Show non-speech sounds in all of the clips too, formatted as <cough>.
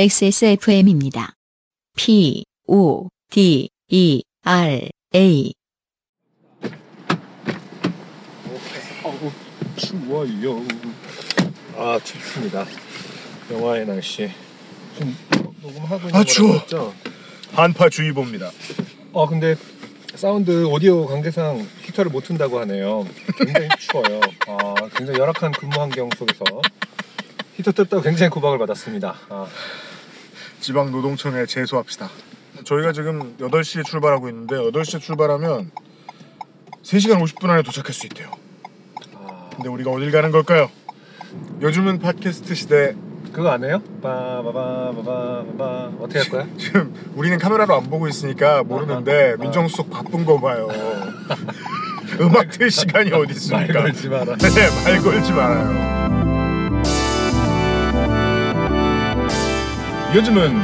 XSFM입니다. P, O, D, E, R, A. 어우 추워요. 아 춥습니다. 영화의 날씨. 지금 녹음하고 있는 아, 추워. 했죠? 한파주의보입니다. 아 근데 사운드 오디오 관계상 히터를 못 튼다고 하네요. 굉장히 <laughs> 추워요. 아 굉장히 열악한 근무 환경 속에서 히터 뜯다고 굉장히 구박을 받았습니다. 아, 지방노동청에 제소합시다. 저희가 지금 8시에 출발하고 있는데 8시에 출발하면 3시간 50분 안에 도착할 수 있대요. 아, 근데 우리가 어딜 가는 걸까요? 요즘은 팟캐스트 시대 그거 안 해요? 빠바바바바바 어떻게 할 거야? 지금 우리는 카메라로 안 보고 있으니까 모르는데 아. 민정수석 바쁜 거 봐요. <laughs> 음악 틀 시간이 어디 말 있습니까? 걸지 마라. <laughs> 네, 말 걸지 말아요. 요즘은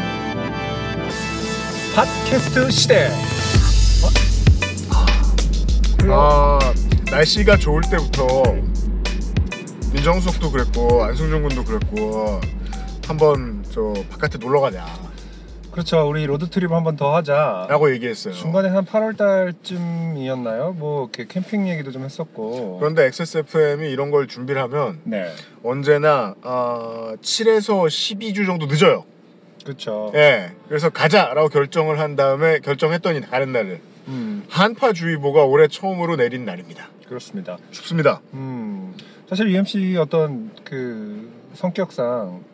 팟캐스트 시대. 아 날씨가 좋을 때부터 민정수석도 그랬고 안승준 군도 그랬고 한번 저 바깥에 놀러 가자라고 그렇죠. 우리 road trip 한 번 더 하자. 얘기했어요. 중간에 한 8월 달쯤이었나요? 뭐 이렇게 캠핑 얘기도 좀 했었고. 그런데 XSFM이 이런 걸 준비를 하면 네. 언제나 어, 7에서 12주 정도 늦어요. 그렇죠. 예. 그래서 가자라고 결정을 한 다음에 결정했더니 다른 날을 음, 한파주의보가 올해 처음으로 내린 날입니다. 그렇습니다. 춥습니다. 음. 사실 UMC 어떤 그 성격상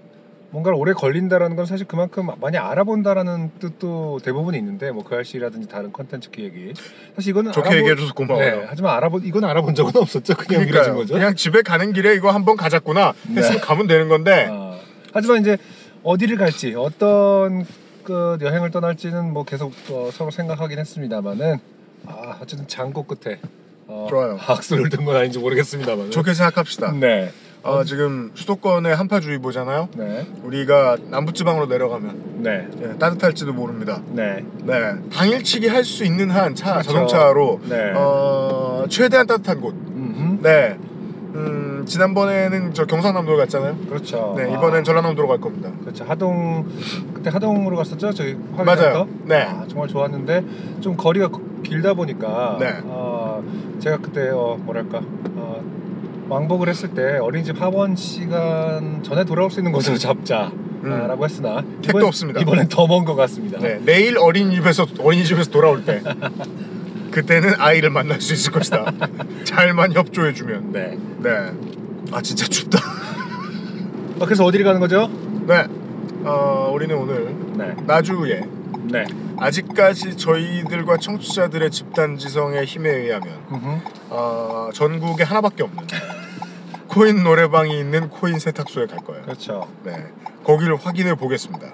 뭔가를 오래 걸린다라는 건 사실 그만큼 많이 알아본다라는 뜻도 대부분 있는데 뭐 그 알씨라든지 다른 컨텐츠 기획이 사실 이거는 좋게 알아본- 얘기해줘서 고마워요. 네, 하지만 알아본 이건 알아본 적은 없었죠. 그냥 그러니까요. 거죠. 그냥 집에 가는 길에 이거 한번 가자꾸나 했으면 네. 가면 되는 건데 아, 하지만 이제 어디를 갈지 어떤 그 여행을 떠날지는 뭐 계속 어, 서로 생각하긴 했습니다만은 아 어쨌든 장고 끝에 어, 좋아요. 악수를 든건 아닌지 모르겠습니다만 좋게 생각합시다. 네, 어, 지금 수도권에 한파주의보잖아요. 네, 우리가 남부지방으로 내려가면 네, 예, 따뜻할지도 모릅니다. 네, 네, 당일치기 할 수 있는 한 차 그렇죠. 자동차로 네. 어, 최대한 따뜻한 곳. 음흠. 네, 음, 지난번에는 저 경상남도 갔잖아요. 그렇죠. 네, 아, 이번엔 전라남도로 갈 겁니다. 그렇죠. 하동 그때 하동으로 갔었죠. 저희 맞아요. 네. 아, 정말 좋았는데 좀 거리가 길다 보니까 네. 아, 제가 그때 어, 뭐랄까 어, 왕복을 했을 때 어린이집 하원 시간 전에 돌아올 수 있는 곳으로 잡자라고 했으나 음. 택도 없습니다. 이번엔 더 먼 것 같습니다. 네, 내일 어린이집에서 어린이집에서 돌아올 때 <laughs> 그때는 아이를 만날 수 있을 것이다. <laughs> 잘만 협조해 주면. 네. 네. 아 진짜 춥다. 아, 그래서 어디를 가는 거죠? 네. 어, 우리는 오늘 네. 나주에 네. 아직까지 저희들과 청취자들의 집단 지성의 힘에 의하면. 어, 전국에 하나밖에 없는 코인 노래방이 있는 코인 세탁소에 갈 거예요. 그렇죠. 네. 거기를 확인해 보겠습니다.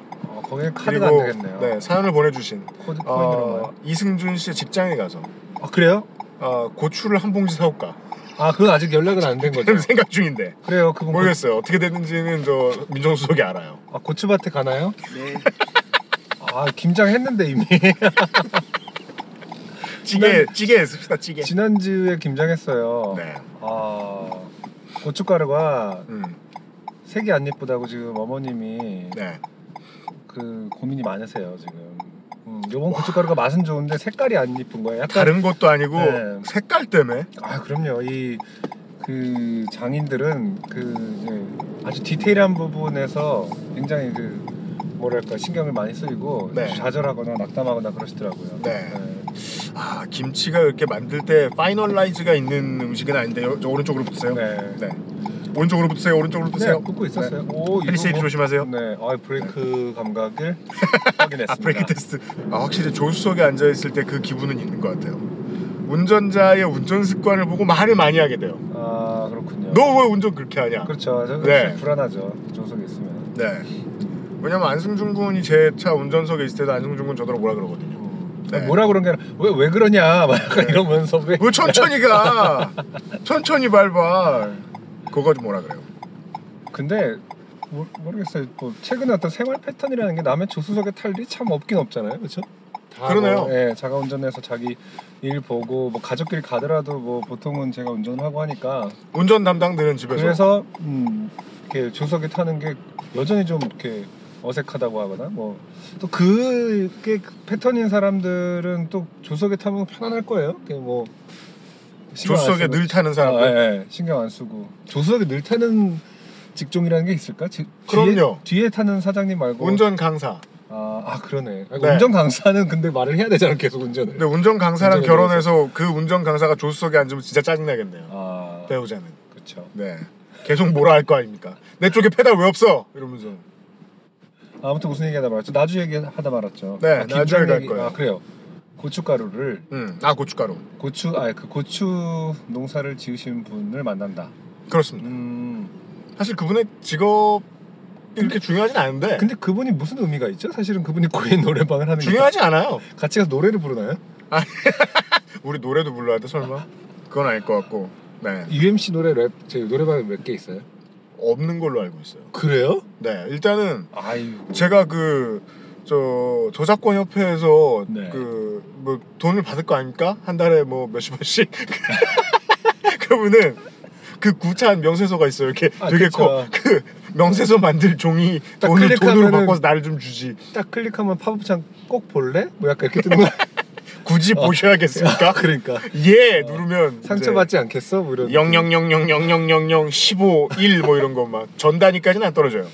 어, 거기는 카드가 안 되겠네요. 네, 사연을 보내주신 코드 어. 이승준 씨의 직장에 가서 아 그래요? 어, 고추를 한 봉지 사올까 아 그건 아직 연락은 안 된 거죠. <laughs> 생각 중인데 그래요. 그분 고, 모르겠어요. 어떻게 됐는지는 저 민정수석이 알아요. 아, 고추밭에 가나요? 네. 아 김장했는데 이미 <laughs> 찌개 찌개 씁시다 찌개. 지난주에 김장했어요. 네. 아 고춧가루가 음, 색이 안 예쁘다고 지금 어머님이 네. 그 고민이 많으세요 지금. 음, 요번 고춧가루가 맛은 좋은데 색깔이 안 예쁜 거예요. 약간 다른 것도 아니고 네. 색깔 때문에. 아 그럼요 이 그 장인들은 그 아주 디테일한 부분에서 굉장히 그 뭐랄까 신경을 많이 쓰이고 네. 좌절하거나 낙담하거나 그러시더라고요. 네. 아 김치가 이렇게 만들 때 파이널라이즈가 있는 음식은 아닌데 요, 저 오른쪽으로 붙으세요. 네. 네. 오른쪽으로 붙으세요. 오른쪽으로 네, 붙으세요. 붙고 있었어요. 오, 이거 팰리세이드 뭐- 조심하세요. 네, 아 브레이크 감각을 <laughs> 확인했습니다. 아 브레이크 테스트. 아 확실히 조수석에 앉아 있을 때 그 기분은 있는 것 같아요. 운전자의 운전 습관을 보고 말을 많이 하게 돼요. 아 그렇군요. 너 왜 운전 그렇게 하냐? 그렇죠. 저 네. 불안하죠. 조석에 있으면. 네. 왜냐면 안승준 군이 제 차 운전석에 있을 때도 안승준 군 저더러 뭐라 그러거든요. 음. 네. 뭐라 그런 게 아니라 왜, 왜 그러냐 막 네. 이러면서 왜 왜 천천히 가? <laughs> 천천히 밟아. 그거 가지고 뭐라 그래요? 근데 모, 모르겠어요. 뭐 최근에 어떤 생활 패턴이라는 게 남의 조수석에 탈 일이 참 없긴 없잖아요, 그렇죠? 그러네요. 뭐, 예, 자가 운전해서 자기 일 보고 뭐 가족끼리 가더라도 뭐 보통은 제가 운전을 하고 하니까 운전 담당들은 집에서 그래서 음, 이렇게 조석에 타는 게 여전히 좀 이렇게 어색하다고 하거나 뭐 또 그게 패턴인 사람들은 또 조석에 타면 편안할 거예요. 뭐 조수석에. 늘 타는 사람들. 아, 예, 예. 신경 안 쓰고 조수석에 늘 타는 직종이라는 게 있을까? 지- 그럼요. 뒤에, 뒤에 타는 사장님 말고 운전 강사. 아, 아 그러네. 네. 운전 강사는 근데 말을 해야 되잖아 계속 운전을. 근데 운전 강사랑 결혼해서 그 운전 강사가 조수석에 앉으면 진짜 짜증 나겠네요. 아 배우자는. 그렇죠. 네. 계속 뭐라 할 거 아닙니까? 내 쪽에 페달 왜 없어? 이러면서. 아무튼 무슨 얘기하다 말았죠? 나주 얘기하다 말았죠. 네, 아, 나주에 갈 얘기- 거예요. 아 그래요. 고춧가루를 음. 아 고춧가루. 고추 아 그 고추 농사를 지으신 분을 만난다. 그렇습니다. 음 사실 그분의 직업 이렇게 중요하진 않은데 근데 그분이 무슨 의미가 있죠? 사실은 그분이 코인 노래방을 하는 게 중요하지 않아요. 같이 가서 노래를 부르나요? <laughs> 우리 노래도 불러야 돼 설마? 그건 아닐 것 같고. 네. UMC 노래 랩 제 노래방에 몇 개 있어요? 없는 걸로 알고 있어요. 그래요? 네. 일단은 아유 제가 그 저 저작권 협회에서 네. 그뭐 돈을 받을 거 아닙니까? 한 달에 뭐 몇십 원씩. <laughs> 그러면은 그 구차한 명세서가 있어요. 이렇게 아, 되게. 커. 그 명세서 만들 종이 딱 돈을 돈으로 바꿔서 나를 좀 주지. 딱 클릭하면 팝업창 꼭 볼래? 뭐 약간 이렇게 뜨는 거 <laughs> 굳이 보셔야겠습니까? 그러니까 예 누르면 상처받지 않겠어? 뭐 이런 000000000 15 1 뭐 이런 것만 전 단위까지는 안 떨어져요.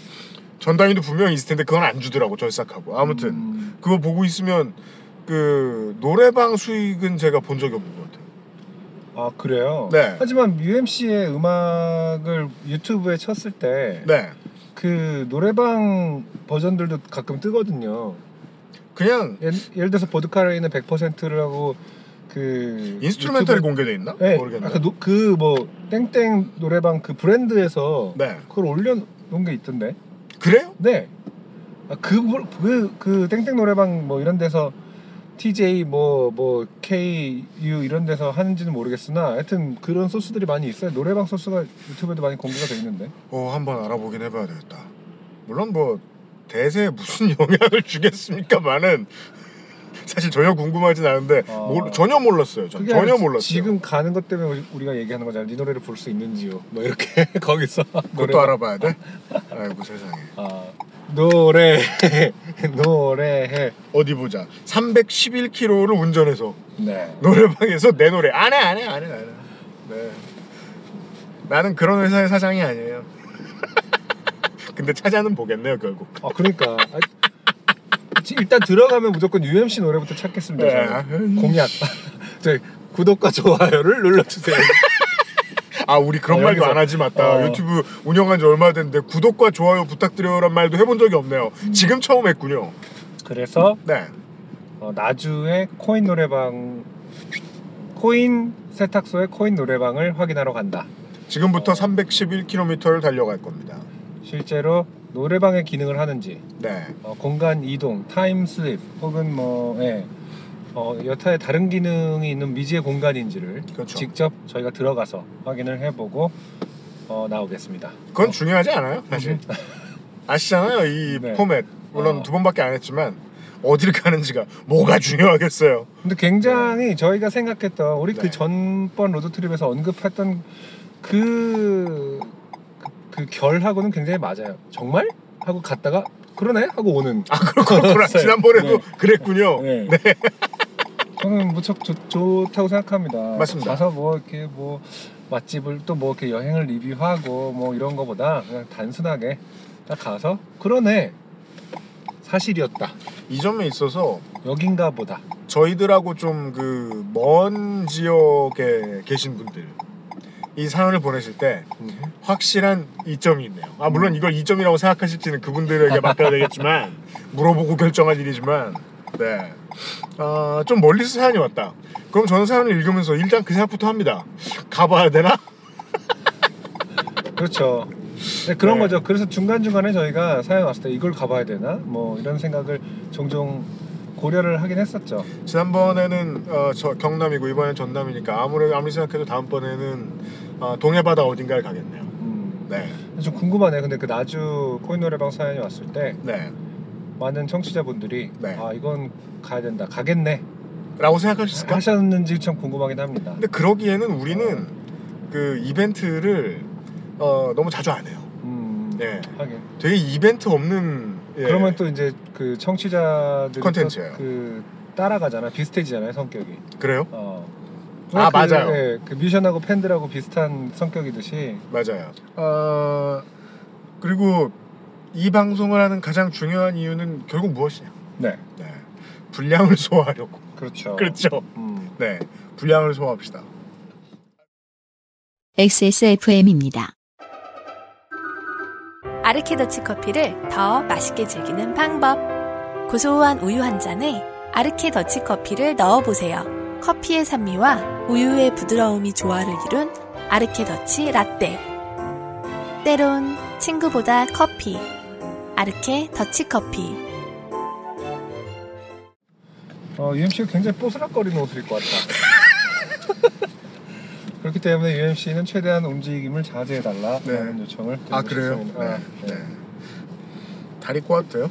전 단위도 분명히 있을 텐데 그건 안 주더라고 절삭하고 아무튼 음, 그거 보고 있으면 그 노래방 수익은 제가 본 적이 없는 것 같아요. 아 그래요? 네. 하지만 UMC의 음악을 유튜브에 쳤을 때그 네, 노래방 버전들도 가끔 뜨거든요. 그냥 예, 예를 들어서 보드카레이는 100%라고 그 instrumental이 유튜브에- 공개돼 있나? 네, 모르겠네. 그뭐 땡땡 노래방 그 브랜드에서 네, 그걸 올려 놓은 게 있던데. 그래요? 네. 아, 그, 그, 그 땡땡 노래방 뭐 이런 데서 TJ 뭐, 뭐, KU 이런 데서 하는지는 모르겠으나 하여튼 그런 소스들이 많이 있어요. 노래방 소스가 유튜브에도 많이 공개가 돼 있는데. 어 한번 알아보긴 해봐야 되겠다. 물론 뭐 대세에 무슨 <laughs> 영향을 주겠습니까만은 사실 전혀 궁금하진 않은데 아. 몰- 전혀 몰랐어요. 전 전혀 몰랐어요. 지금 가는 것 때문에 우리- 우리가 얘기하는 거잖아. 네 노래를 부를 수 있는지요. 뭐 이렇게 <laughs> 거기서. 그것도. 알아봐야 돼? 아이고 세상에. 아, 노래, <laughs> 노래해. 어디 보자. 311km를 운전해서 네. 노래방에서 내 노래 안 해 안 해 안 해 안해. 네. 나는 그런 회사의 사장이 아니에요. <laughs> 근데 찾아는 보겠네요 결국. 아, 그러니까. 일단 들어가면 무조건 UMC 노래부터 찾겠습니다. 저는. 네. 공약. <laughs> 저희 구독과 좋아요를 눌러주세요. <laughs> 아 우리 그런 어, 말도 여기서. 안 하지 맞다. 어. 유튜브 운영한 지 얼마 됐는데 구독과 좋아요 부탁드려요란 말도 해본 적이 없네요. 음. 지금 처음 했군요. 그래서 네. 어, 나주의 코인 노래방, 코인 세탁소의 코인 노래방을 확인하러 간다. 지금부터 어. 311km를 달려갈 겁니다. 실제로 노래방의 기능을 하는지, 네. 어, 공간 이동, time slip, 혹은 뭐, 예, 어, 여타의 다른 기능이 있는 미지의 공간인지를 그렇죠. 직접 저희가 들어가서 확인을 해보고 어, 나오겠습니다. 그건 어, 중요하지 않아요, 사실. <laughs> 아시잖아요, 이 네. 포맷. 물론 어. 두 번밖에 안 했지만 어디를 가는지가 뭐가 중요하겠어요. 근데 굉장히 저희가 생각했던 우리 네. 그 전번 로드트립에서 언급했던 그, 그, 그 결하고는 굉장히 맞아요. 정말? 하고 갔다가 그러네? 하고 오는. 아, 그렇구나. <laughs> 있어요. 지난번에도 네. 그랬군요. 네. 저는 무척 좋, 좋다고 생각합니다. 맞습니다. 가서 뭐 이렇게 뭐 맛집을 또 뭐 이렇게 여행을 리뷰하고 뭐 이런 거보다 그냥 단순하게 딱 가서 그러네. 사실이었다. 이 점에 있어서 여긴가 보다. 저희들하고 좀 그 먼 지역에 계신 분들 이 사연을 보내실 때 음. 확실한 이점이 있네요. 아 물론 이걸 이점이라고 생각하실지는 그분들에게 맡겨야 되겠지만 <laughs> 물어보고 결정할 일이지만 네. 아, 좀 멀리서 사연이 왔다. 그럼 저는 사연을 읽으면서 일단 그 생각부터 합니다. 가봐야 되나? <laughs> 그렇죠. 네, 그런 네. 거죠. 그래서 중간 중간에 저희가 사연 왔을 때 이걸 가봐야 되나 뭐 이런 생각을 종종 고려를 하긴 했었죠. 지난번에는 어, 저 경남이고 이번엔 전남이니까 아무리 아무리 생각해도 다음번에는 어, 동해바다 어딘가를 가겠네요. 음, 네, 좀 궁금하네. 근데 그 나주 코인 노래방 사연이 왔을 때 네. 많은 청취자분들이 네. 아 이건 가야 된다, 가겠네 라고 생각하셨을까? 하셨는지 참 궁금하긴 합니다. 근데 그러기에는 우리는 그 이벤트를 어, 너무 자주 안 해요. 음, 네. 하긴. 되게 이벤트 없는 예. 그러면 또 이제 그. 또그 따라가잖아. 비슷해지잖아요, 성격이. 그래요? 어. 아, 그, 맞아요. 예, 그 뮤지션하고 팬들하고 비슷한 성격이듯이 맞아요. 어, 그리고 이 방송을 하는 가장 중요한 이유는 결국 무엇이냐? 네. 네. 분량을 <laughs> 소화하려고. 그렇죠. 그렇죠. 음. 네. 분량을 소화합시다. XSFM입니다. 아르케더치 커피를 더 맛있게 즐기는 방법. 고소한 우유 한 잔에 아르케더치 커피를 넣어보세요. 커피의 산미와 우유의 부드러움이 조화를 이룬 아르케더치 라떼. 때론 친구보다 커피. 아르케 더치 커피. 어, UMC가 굉장히 뽀스락거리는 옷을 입고 왔다. <laughs> 그렇기 때문에 UMC는 최대한 움직임을 자제해달라라는 네. 요청을 아 그래요? 네. 아, 네. 다리 꼬았대요?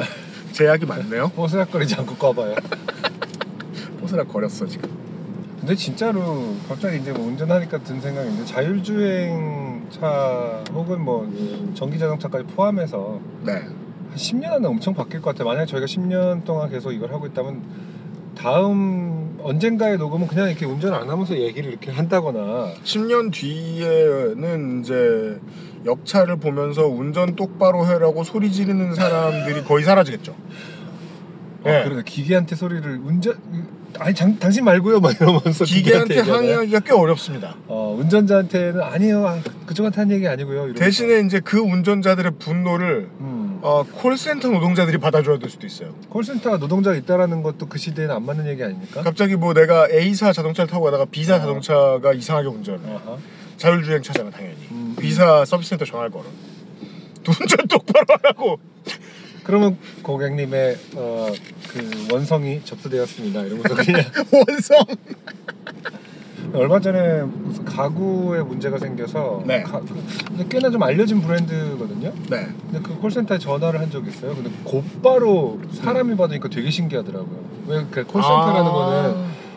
<laughs> 제약이 많네요. 뽀스락거리지 않고 꺼봐요. 포스락 <laughs> 거렸어 지금. 근데 진짜로 갑자기 이제 뭐 운전하니까 든 생각인데 자율주행 차 혹은 뭐 전기 자동차까지 포함해서 네. 한 10년 안에 엄청 바뀔 것 같아요. 만약에 저희가 10년 동안 계속 이걸 하고 있다면 다음 언젠가의 녹음은 그냥 이렇게 운전 안 하면서 얘기를 이렇게 한다거나 10년 뒤에는 이제 역차를 보면서 운전 똑바로 해라고 소리 지르는 사람들이 거의 사라지겠죠. 어, 예. 그래도 기계한테 소리를 운전 아니 장, 당신 말고요 막 이러면서 기계한테. 항의하기가 꽤 어렵습니다. 어, 운전자한테는 아니요 아, 그쪽한테 한 얘기 아니고요 이러면서. 대신에 이제 그 운전자들의 분노를 음, 어, 콜센터 노동자들이 받아줘야 될 수도 있어요. 콜센터가 노동자가 있다라는 것도 그 시대에는 안 맞는 얘기 아닙니까? 갑자기 뭐 내가 A사 자동차를 타고 가다가 B사 어. 자동차가 이상하게 운전을 해. 아하. 자율주행 차잖아 당연히. 음. B사 서비스센터 전화를 걸어. <laughs> 운전 똑바로 하라고. 그러면 고객님의 어, 그 원성이 접수되었습니다 이러면서 그냥 <laughs> 원성. <laughs> 얼마 전에 무슨 가구에 문제가 생겨서 네. 가- 그- 근데 꽤나 좀 알려진 브랜드거든요. 네. 근데 그 콜센터에 전화를 한 적이 있어요. 근데 곧바로 사람이 받으니까 되게 신기하더라고요. 왜그 콜센터라는 아. 거는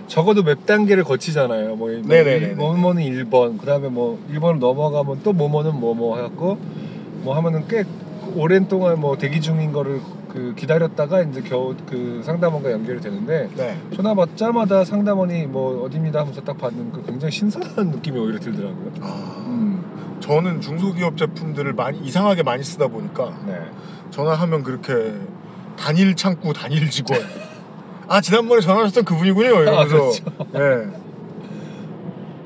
적어도 몇 단계를 거치잖아요. 뭐, 뭐 네네네네. 뭐뭐는 1번, 그다음에 뭐 1번을 넘어가면 또 뭐뭐는 뭐뭐 해갖고 뭐 하면은 꽤 오랜 동안 뭐 대기 중인 거를 그 기다렸다가 이제 겨우 그 상담원과 연결이 되는데 네. 전화 받자마자 상담원이 뭐 어디입니다 하면서 딱 받는 그 굉장히 신선한 느낌이 오히려 들더라고요. 아, 음, 저는 중소기업 제품들을 많이 이상하게 많이 쓰다 보니까 네. 전화하면 그렇게 단일 창구 단일 직원. 아 지난번에 전화하셨던 그분이군요. 이러면서 아, 그렇죠. 예.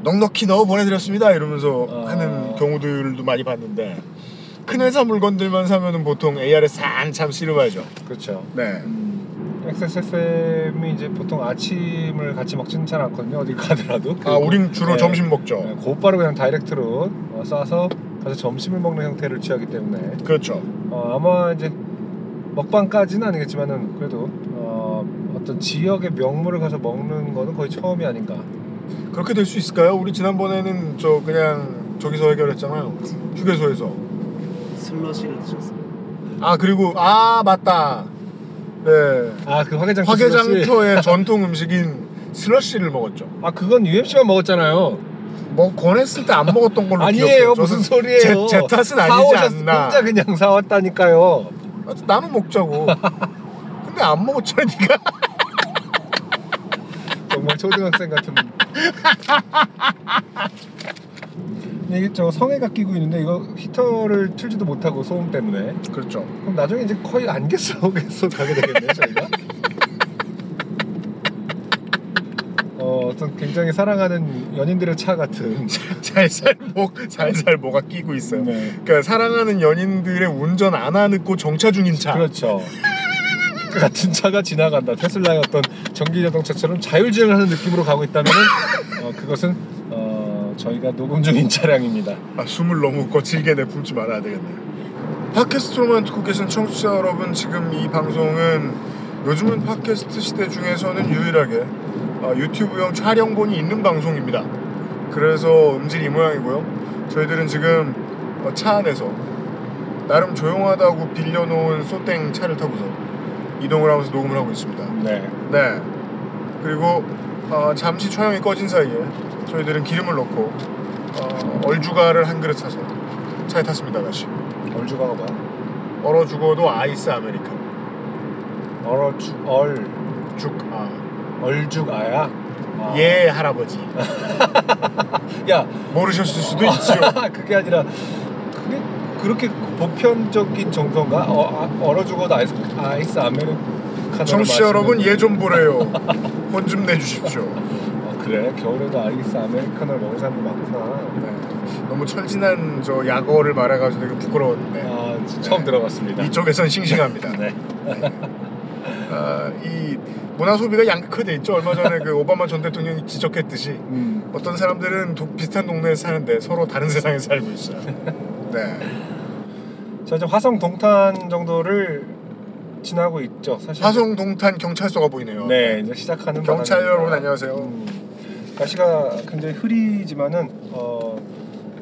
넉넉히 넣어 보내드렸습니다. 이러면서 아. 하는 경우들도 많이 봤는데 큰 회사 물건들만 사면은 보통 ARS 한참 씨름하죠. 그렇죠. 네. 음, XSFM이 이제 보통 아침을 같이 먹지는 잘 않거든요. 어디 가더라도. 아 우린 주로 네. 점심 먹죠. 네, 곧바로 그냥 다이렉트로 어, 싸서 가서 점심을 먹는 형태를 취하기 때문에 그렇죠. 어, 아마 이제 먹방까지는 아니겠지만은 그래도 어, 어떤 지역의 명물을 가서 먹는 거는 거의 처음이 아닌가. 그렇게 될 수 있을까요? 우리 지난번에는 저 그냥 저기서 해결했잖아요. 휴게소에서. 슬러시를 드셨어요. 아 그리고 아 맞다. 네. 아 그 화개장터 화개장터의 전통 음식인 슬러시를 먹었죠. 아 그건 UMC만 먹었잖아요. 뭐 권했을 때 안 먹었던 걸로 아니에요 기억해요. 무슨 소리예요? 제, 제 탓은 아니지 사오셨- 않나. 혼자 그냥 사왔다니까요. 아, 나는 먹자고. 근데 안 먹었잖아 네가. 정말 초등학생 같은. <laughs> 근데 이게 저 성에가 끼고 있는데 이거 히터를 틀지도 못하고 소음 때문에 그렇죠. 그럼 나중에 이제 거의 안개 속에서 <laughs> 가게 되겠네요 저희가. 어, 어떤 굉장히 사랑하는 연인들의 차 같은. <laughs> 살살 목 살살 뭐가 끼고 있어요. 네. 그러니까 사랑하는 연인들의 운전 안 하는고 정차 중인 차. 그렇죠. 그 같은 차가 지나간다. 테슬라의 어떤 전기 자동차처럼 자율주행을 하는 느낌으로 가고 있다면 어, 그것은 어, 저희가 녹음 중인 차량입니다. 아, 숨을 너무 거칠게 내뿜지 말아야 되겠네요. 팟캐스트로만 듣고 계신 청취자 여러분, 지금 이 방송은 요즘은 팟캐스트 시대 중에서는 유일하게 아, 유튜브용 촬영본이 있는 방송입니다. 그래서 음질 이 모양이고요. 저희들은 지금 어, 차 안에서 나름 조용하다고 빌려놓은 소땡 차를 타고서 이동을 하면서 녹음을 하고 있습니다. 네. 네. 그리고 어, 잠시 촬영이 꺼진 사이에 저희들은 기름을 넣고 어, 얼주가를 한 그릇 사서 차에 탔습니다 다시. 얼주가가 뭐야? 얼어 죽어도 아이스 아메리카노. 얼어 죽 얼 죽 아. 얼죽 아야. 아. 예 할아버지. <laughs> 야 모르셨을 수도 있지요. <laughs> 그게 아니라 그게 그렇게 보편적인 정서인가? 어, 아, 얼어 죽어도 아이스, 아이스 아메리카노. 청취자 여러분 예 좀 보래요. <laughs> 혼 좀 내주십시오. 어, 그래 겨울에도 아이스 아메리카노를 먹는 사람도 많구나. 네. 너무 철 지난 저 약어를 말해가지고 되게 부끄러웠는데 아 지- 처음 네. 들어봤습니다. 이쪽에선 싱싱합니다. 네. <laughs> 아, 이 문화 소비가 양극화돼 있죠. 얼마 전에 그 오바마 전 대통령이 지적했듯이 음. 어떤 사람들은 도- 비슷한 동네에 사는데 서로 다른 세상에 살고 있어요. <laughs> 네. 자 이제 화성 동탄 정도를 지나고 있죠. 사실. 화성 동탄 경찰서가 보이네요. 네 이제 시작하는 경찰. 여러분 안녕하세요. 음, 날씨가 굉장히 흐리지만은 어,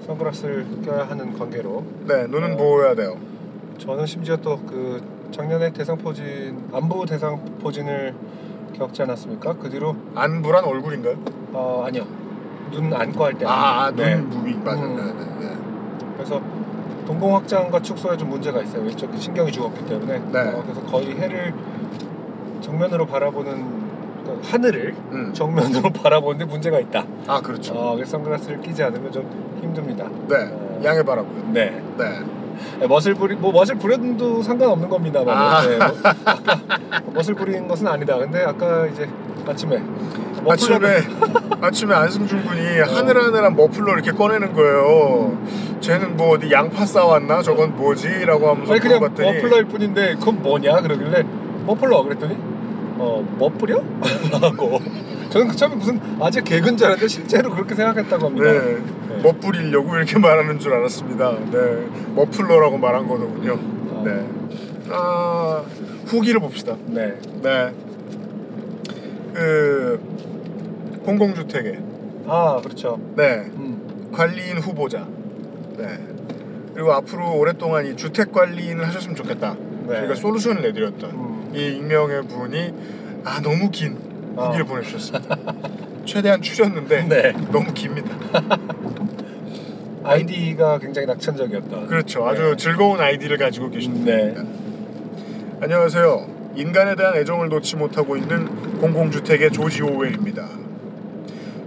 선글라스를 껴야 하는 관계로 네, 눈은 어. 보호해야 돼요. 저는 심지어 또 그 작년에 대상포진 안부 대상포진을 겪지 않았습니까? 그 뒤로 안불한 얼굴인가요? 어 아니요 눈 안고 할 때. 아, 눈 네. 무비 맞아요. 음. 네, 네, 네. 그래서 동공 확장과 축소에 좀 문제가 있어요. 왼쪽 신경이 죽었기 때문에. 네. 어, 그래서 거의 해를 정면으로 바라보는 그 하늘을 음. 정면으로 <laughs> 바라보는데 문제가 있다. 아 그렇죠. 어, 선글라스를 끼지 않으면 좀 힘듭니다. 네, 양해 바라고요. 네. 네. 네, 멋을 부리 뭐 멋을 부려도 상관없는 겁니다만. 아. 네, 뭐, 아까 멋을 부리는 것은 아니다. 근데 아까 이제 아침에 아침에 <laughs> 아침에 안승준 군이 하늘하늘한 머플러 이렇게 꺼내는 거예요. 쟤는 뭐 어디 양파 싸왔나? 저건 뭐지?라고 하면서 아니 그냥 물어봤더니 머플러일 뿐인데 그건 뭐냐 그러길래 머플러 그랬더니 어 머플이요? <laughs> 하고 저는 그 처음에 무슨 아재 개그인 줄 알았는데 실제로 그렇게 생각했다고 합니다. 네, 네. 멋부리려고 이렇게 말하는 줄 알았습니다. 네, 머플러라고 말한 거더군요. 어, 네. 아, 후기를 봅시다. 네. 네. 그 공공주택에 아 그렇죠. 네 음. 관리인 후보자. 네. 그리고 앞으로 오랫동안 이 주택 관리인을 하셨으면 좋겠다. 네. 저희가 솔루션을 내드렸던 음. 이 익명의 분이 아 너무 긴 후기를 어. 보내주셨습니다. <laughs> 최대한 추렸는데 네. 너무 깁니다. <laughs> 아이디가 굉장히 낙천적이었던. 그렇죠. 아주 네. 즐거운 아이디를 가지고 계신 네. 분입니다. 안녕하세요. 인간에 대한 애정을 놓지 못하고 있는 공공주택의 조지 오웰입니다.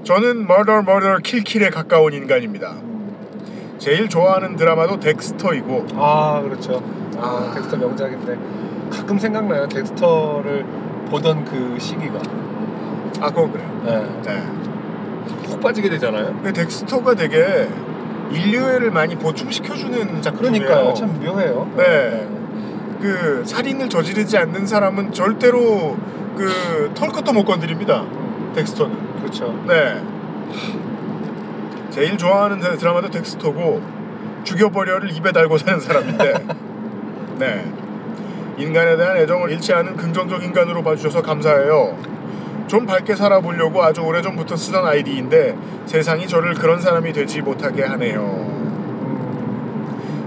저는 murder murder kill kill에 가까운 인간입니다. 음. 제일 좋아하는 드라마도 덱스터이고 아 그렇죠. 아 아. 덱스터 명작인데 가끔 생각나요. 덱스터를 보던 그 시기가. 아 그건 그래요. 네. 네. 푹 빠지게 되잖아요. 근데 덱스터가 되게 인류애를 많이 보충시켜주는 작품이에요. 그러니까요. 참 묘해요. 네. 그 살인을 저지르지 않는 사람은 절대로 그 털끝도 못 건드립니다. 덱스터는. 그렇죠. 네. 제일 좋아하는 드- 드라마도 덱스터고 죽여버려를 입에 달고 사는 사람인데 <laughs> 네. 인간에 대한 애정을 잃지 않은 긍정적 인간으로 봐주셔서 감사해요. 좀 밝게 살아보려고 아주 오래전부터 쓰던 아이디인데 세상이 저를 그런 사람이 되지 못하게 하네요. 음,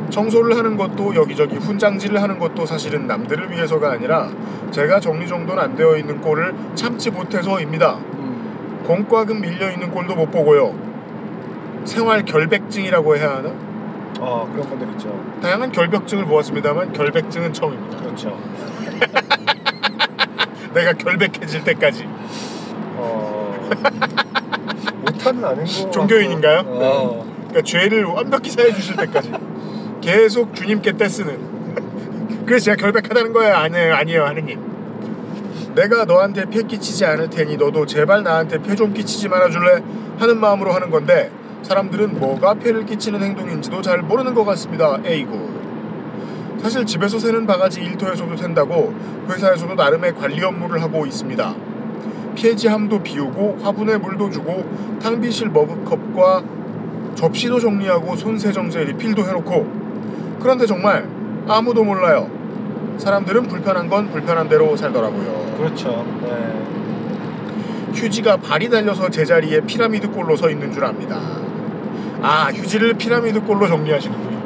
청소를 하는 것도 여기저기 훈장질을 하는 것도 사실은 남들을 위해서가 아니라 제가 정리정돈 안 되어 있는 꼴을 참지 못해서입니다. 음. 공과금 밀려 있는 꼴도 못 보고요. 생활 결백증이라고 해야 하나? 아 그런 분들 있죠. 다양한 결벽증을 보았습니다만 결백증은 처음입니다. 그렇죠. <laughs> 내가 결백해질 때까지. 어... 못하는 아닌 거. 종교인인가요? 어. 그러니까 죄를 완벽히 사해 주실 때까지 계속 주님께 떼쓰는. 그래서 제가 결백하다는 거예요. 아니에요, 아니에요, 하느님. 내가 너한테 폐 끼치지 않을 테니 너도 제발 나한테 폐 좀 끼치지 말아줄래 하는 마음으로 하는 건데 사람들은 뭐가 폐를 끼치는 행동인지도 잘 모르는 것 같습니다. 에이구. 사실 집에서 새는 바가지 일터에서도 샌다고 회사에서도 나름의 관리 업무를 하고 있습니다. 폐지함도 비우고 화분에 물도 주고 탕비실 머그컵과 접시도 정리하고 손세정제 리필도 해놓고 그런데 정말 아무도 몰라요. 사람들은 불편한 건 불편한 대로 살더라고요. 그렇죠. 네. 휴지가 발이 달려서 제자리에 피라미드 꼴로 서 있는 줄 압니다. 아 휴지를 피라미드 꼴로 정리하시는 분이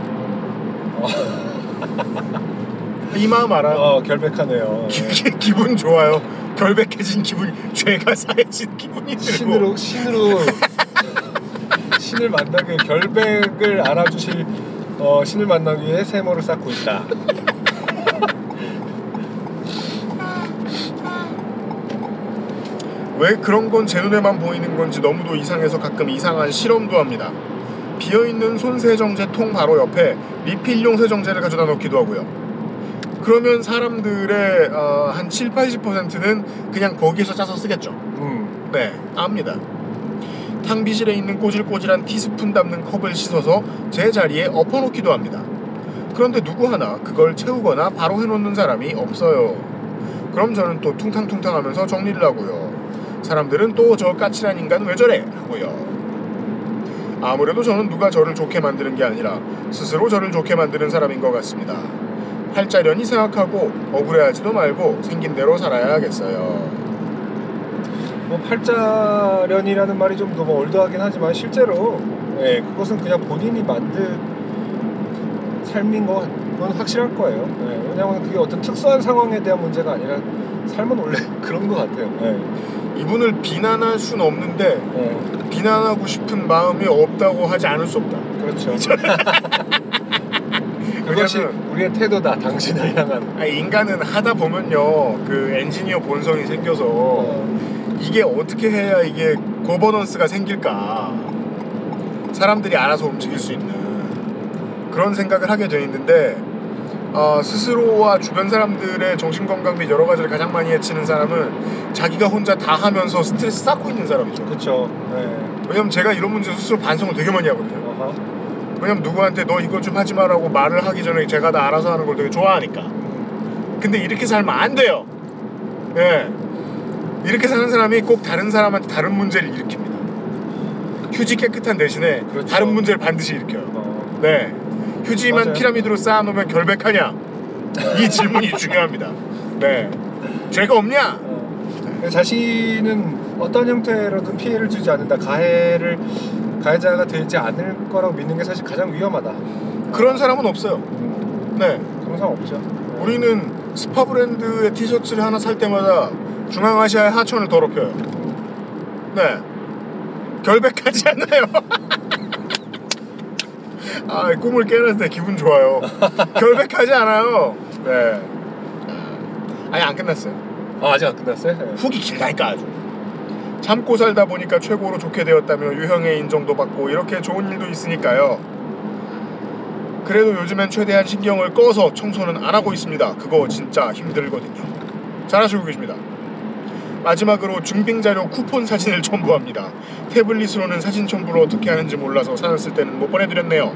<laughs> 이 마음 알아. 어 결백하네요. 기, 기, 분 좋아요. 결백해진 기분, 죄가 사해진 기분이 들고. 신으로 신으로 <laughs> 신을 만나게 결백을 알아주실 어, 신을 만나기 위해 세모를 쌓고 있다. 왜 그런 건 제 눈에만 보이는 건지 너무도 이상해서 가끔 이상한 실험도 합니다. 비어있는 손세정제 통 바로 옆에 리필용 세정제를 가져다 놓기도 하고요. 그러면 사람들의 어, 한 7, 80%는 그냥 거기에서 짜서 쓰겠죠. 음. 네, 압니다. 탕비실에 있는 꼬질꼬질한 티스푼 담는 컵을 씻어서 제 자리에 엎어놓기도 합니다. 그런데 누구 하나 그걸 채우거나 바로 해놓는 사람이 없어요. 그럼 저는 또 퉁탕퉁탕 하면서 정리를 하고요. 사람들은 또 저 까칠한 인간 왜 저래? 하고요. 아무래도 저는 누가 저를 좋게 만드는 게 아니라 스스로 저를 좋게 만드는 사람인 것 같습니다. 팔자련이 생각하고 억울해하지도 말고 생긴 대로 살아야겠어요. 뭐 팔자련이라는 말이 좀 너무 올드하긴 하지만 실제로 예, 그것은 그냥 본인이 만든 삶인 건 확실할 거예요. 예, 왜냐하면 그게 어떤 특수한 상황에 대한 문제가 아니라 삶은 원래 <laughs> 그런 것 같아요. 예, 이분을 비난할 수는 없는데 예, 비난하고 싶은 마음이 없다고 하지 않을 수 없다. 그렇죠. <laughs> 그것이 우리의 태도다. 당신을 향한. 아니, 인간은 하다 보면요 그 엔지니어 본성이 생겨서 어, 이게 어떻게 해야 이게 거버넌스가 생길까 사람들이 알아서 움직일 수 있는 그런 생각을 하게 돼 있는데 어, 스스로와 주변 사람들의 정신건강 및 여러 가지를 가장 많이 해치는 사람은 자기가 혼자 다 하면서 스트레스 쌓고 있는 사람이죠 그렇죠. 예. 왜냐면 제가 이런 문제 스스로 반성을 되게 많이 하거든요 어허. 왜냐면 누구한테 너 이거 좀 하지 마라고 말을 하기 전에 제가 다 알아서 하는 걸 되게 좋아하니까 근데 이렇게 살면 안 돼요. 예. 이렇게 사는 사람이 꼭 다른 사람한테 다른 문제를 일으킵니다. 휴지 깨끗한 대신에 그렇죠. 다른 문제를 반드시 일으켜요. 어, 네. 휴지만 맞아요. 피라미드로 쌓아놓으면 결백하냐? 이 질문이 <laughs> 중요합니다. 네. 죄가 없냐? 어. 자신은 어떤 형태로든 피해를 주지 않는다. 가해를 가해자가 되지 않을 거라고 믿는 게 사실 가장 위험하다. 그런 사람은 없어요. 음, 네. 그런 사람 없죠. 우리는 스파 브랜드의 티셔츠를 하나 살 때마다 중앙아시아의 하천을 더럽혀요. 네. 결백하지 않아요. <laughs> 아, 꿈을 깨는 데 기분 좋아요. <laughs> 결백하지 않아요. 네. 아니, 안 끝났어요. 아, 아직 안 끝났어요? 네. 훅이 길다니까 아주. 참고 살다 보니까 최고로 좋게 되었다며 유형의 인정도 받고 이렇게 좋은 일도 있으니까요. 그래도 요즘엔 최대한 신경을 꺼서 청소는 안 하고 있습니다. 그거 진짜 힘들거든요. 잘하시고 계십니다. 마지막으로 증빙자료 쿠폰 사진을 첨부합니다. 태블릿으로는 사진 첨부를 어떻게 하는지 몰라서 쓸 때는 못 보내드렸네요.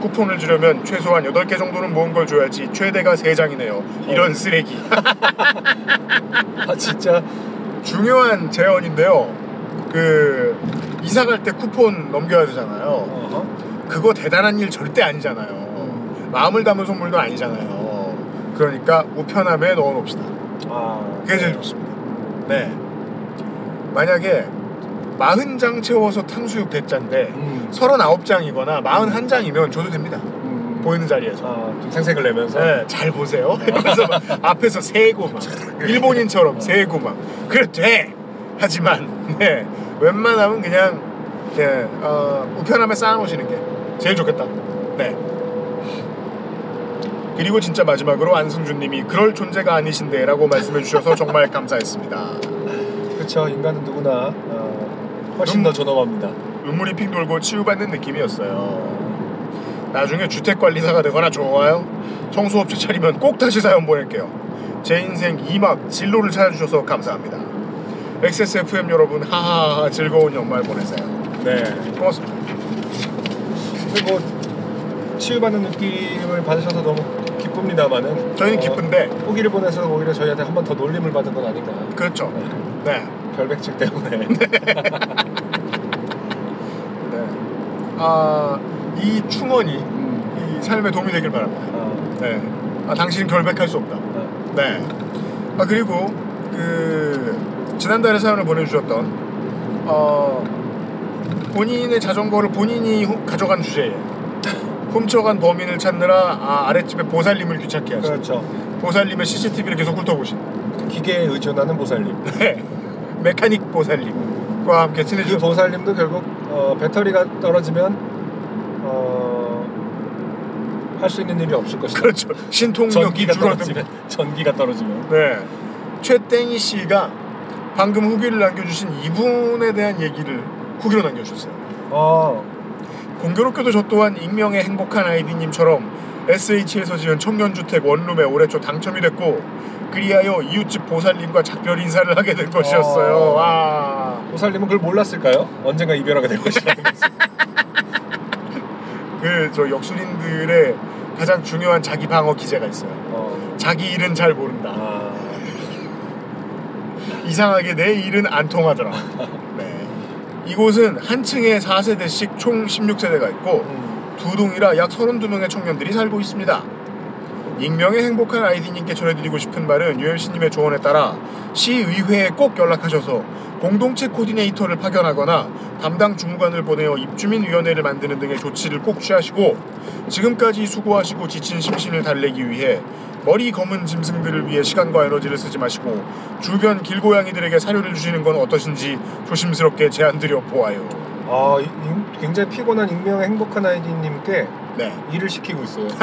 쿠폰을 주려면 최소한 8개 정도는 모은 걸 줘야지 최대가 3장이네요. 이런 쓰레기. <laughs> 아, 진짜. 중요한 제언인데요. 그 이사 갈 때 쿠폰 넘겨야 되잖아요. 어허. 그거 대단한 일 절대 아니잖아요. 마음을 담은 선물도 아니잖아요. 그러니까 우편함에 넣어 놓읍시다. 아, 그게 제일 좋습니다. 네. 만약에 40장 채워서 탕수육 대짜인데 음, 39장이거나 41장이면 줘도 됩니다. 음, 보이는 자리에서. 아, 좀 생색을 내면서. 네, 잘 보세요. 그래서 막 <laughs> 앞에서 세고 막 일본인처럼 세고 막 그래 돼. 하지만 네 웬만하면 그냥 예, 어, 우편함에 쌓아놓으시는 게 제일 좋겠다. 네. 그리고 진짜 마지막으로 안승준님이 그럴 존재가 아니신데라고 말씀해 주셔서 정말 감사했습니다. 그렇죠. 인간은 누구나 어, 훨씬 음. 더 존엄합니다. 눈물이 핑 돌고 치유받는 느낌이었어요. 나중에 주택관리사가 되거나 좋아요. 청소업체 차리면 꼭 다시 사연 보낼게요. 제 인생 2막 진로를 찾아주셔서 감사합니다. XSFM 여러분 하하하 즐거운 연말 보내세요. 네. 고맙습니다. 근데 뭐 치유받는 느낌을 받으셔서 너무 기쁩니다만은 저희는 어, 기쁜데 후기를 보내서 오히려 저희한테 한 번 더 놀림을 받은 건 아닌가. 그렇죠. 네. 네. 결백증 때문에. <laughs> 네. 아, 이 충원이 음, 이 삶에 도움이 되길 바랍니다. 아, 네. 아, 당신은 결백할 수 없다. 아, 네. 아 그리고 그 지난달에 사연을 보내주셨던 어 본인의 자전거를 본인이 후- 가져간 주제에 <laughs> 훔쳐간 범인을 찾느라 아, 아랫집에 보살님을 귀찮게 하신 그렇죠. 보살님의 CCTV를 계속 훑어보신 기계에 의존하는 보살님. <laughs> 네. 메카닉 보살님과 함께 그 친해지셨던 보살님도 결국 어, 배터리가 떨어지면 어, 할 수 있는 일이 없을 것이다. 그렇죠 신통력이 떨어지면 전기가 떨어지면 네. 최땡이 씨가 방금 후기를 남겨주신 이분에 대한 얘기를 후기로 남겨주셨어요. 어, 공교롭게도 저 또한 익명의 행복한 아이디님처럼 SH에서 지은 청년주택 원룸에 올해 초 당첨이 됐고 그리하여 이웃집 보살님과 작별 인사를 하게 된 것이었어요. 어. 와. 보살님은 그걸 몰랐을까요? 언젠가 이별하게 될 것이라는 <laughs> 것을. 그저 역술인들의 가장 중요한 자기 방어 기제가 있어요. 어, 자기 일은 잘 모른다. 아, 이상하게 내 일은 안 통하더라. <laughs> 네. 이곳은 한 층에 4세대씩 총 16세대가 있고 음, 두 동이라 약 32명의 청년들이 살고 있습니다. 익명의 행복한 아이디님께 전해드리고 싶은 말은 UMC님의 조언에 따라 시의회에 꼭 연락하셔서 공동체 코디네이터를 파견하거나 담당 주무관을 보내어 입주민위원회를 만드는 등의 조치를 꼭 취하시고 지금까지 수고하시고 지친 심신을 달래기 위해 머리 검은 짐승들을 위해 시간과 에너지를 쓰지 마시고 주변 길고양이들에게 사료를 주시는 건 어떠신지 조심스럽게 제안드려 보아요. 아, 이- 이- 굉장히 피곤한 익명의 행복한 아이디님께 네. 일을 시키고 있어요. <laughs>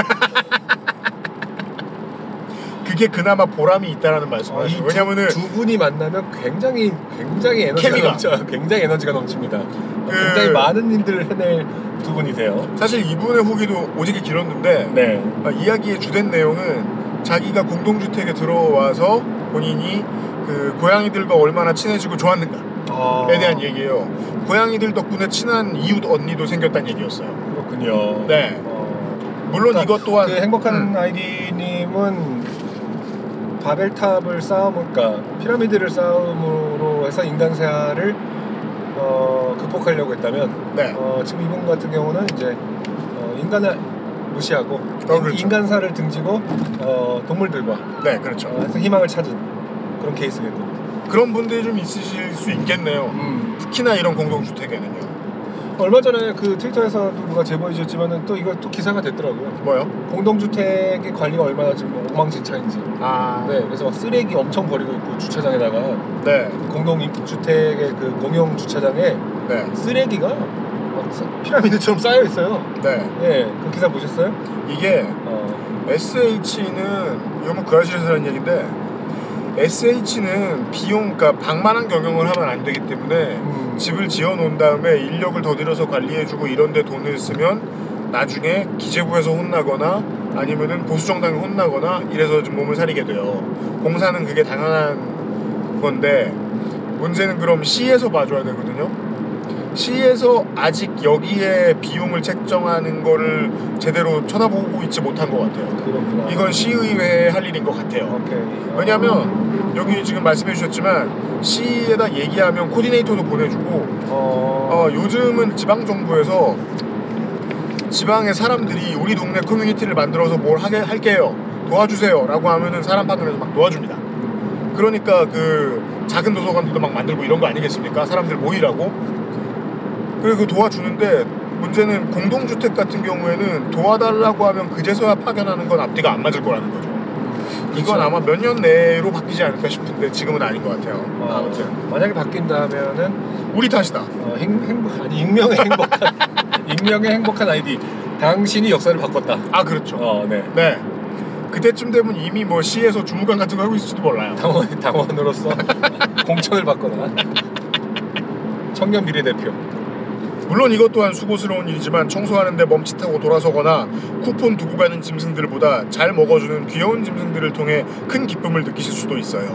그게 그나마 보람이 있다라는 말씀을 아, 이 왜냐면은 두 분이 만나면 굉장히 굉장히 에너지가 케미가. 넘쳐, 굉장히 에너지가 넘칩니다. 그- 굉장히 많은 일들을 해낼 두 분이세요. 사실 이분의 후기도 오지게 길었는데 네. 아, 이야기의 주된 내용은 자기가 공동주택에 들어와서 본인이 그 고양이들과 얼마나 친해지고 좋았는가에 아, 대한 얘기예요. 고양이들 덕분에 친한 이웃 언니도 생겼다는 얘기였어요. 그렇군요. 네. 어, 물론 그러니까 이것 또한 그 행복한 음, 아이디님은 바벨탑을 쌓음, 그러니까 피라미드를 쌓음으로 해서 인간세아를 어, 극복하려고 했다면 네. 어, 지금 이분 같은 경우는 이제 어, 인간을 무시하고 어, 그렇죠. 인 간사를 등지고 어, 동물들과 네, 그렇죠. 어, 희망을 찾은 그런 케이스겠군요. 그런 분들이 좀 있으실 수 있겠네요. 음. 특히나 이런 공동주택에는요. 얼마 전에 그 트위터에서 누가 제보해 주셨지만은 또 이거 또 기사가 됐더라고요. 뭐요? 공동주택의 관리가 얼마나 지금 엉망진창인지. 아, 네, 그래서 막 쓰레기 엄청 버리고 있고 주차장에다가 네, 공동주택의 그 공용 주차장에 네, 쓰레기가 피라미드처럼 쌓여 있어요. 네. 예, 그 기사 보셨어요? 이게 어, SH는 이거 뭐그 아실에서 하는 얘기인데 SH는 비용 그러니까 방만한 경영을 하면 안 되기 때문에 음, 집을 지어 놓은 다음에 인력을 더 들여서 관리해주고 이런 데 돈을 쓰면 나중에 기재부에서 혼나거나 아니면은 보수 정당에 혼나거나 이래서 좀 몸을 사리게 돼요. 공사는 그게 당연한 건데 문제는 그럼 시에서 봐줘야 되거든요. 시에서 아직 여기에 비용을 책정하는 거를 제대로 쳐다보고 있지 못한 것 같아요. 그렇구나. 이건 시의회에 할 일인 것 같아요. 오케이. 왜냐하면 여기 지금 말씀해 주셨지만 시에다 얘기하면 코디네이터도 보내주고 어, 어, 요즘은 지방 정부에서 지방의 사람들이 우리 동네 커뮤니티를 만들어서 뭘 하게 할게요 도와주세요라고 하면은 사람 파견해서 막 도와줍니다. 그러니까 그 작은 도서관들도 막 만들고 이런 거 아니겠습니까? 사람들 모이라고 그리고 그 도와주는데 문제는 공동주택 같은 경우에는 도와달라고 하면 그제서야 파견하는 건 앞뒤가 안 맞을 거라는 거죠. 이건 그렇죠. 아마 몇 년 내로 바뀌지 않을까 싶은데 지금은 아닌 것 같아요. 어, 아무튼 만약에 바뀐다면은 우리 탓이다. 어, 행, 행복 아니 익명의 행복한 <laughs> 익명의 행복한 아이디. 당신이 역사를 바꿨다. 아 그렇죠. 어, 네. 네. 그때쯤 되면 이미 뭐 시에서 주무관 같은 거 하고 있을지도 몰라요. 당원 당원으로서 <laughs> 공천을 받거나 청년 비례대표. 물론 이것 또한 수고스러운 일이지만 청소하는데 멈칫하고 돌아서거나 쿠폰 두고 가는 짐승들보다 잘 먹어주는 귀여운 짐승들을 통해 큰 기쁨을 느끼실 수도 있어요.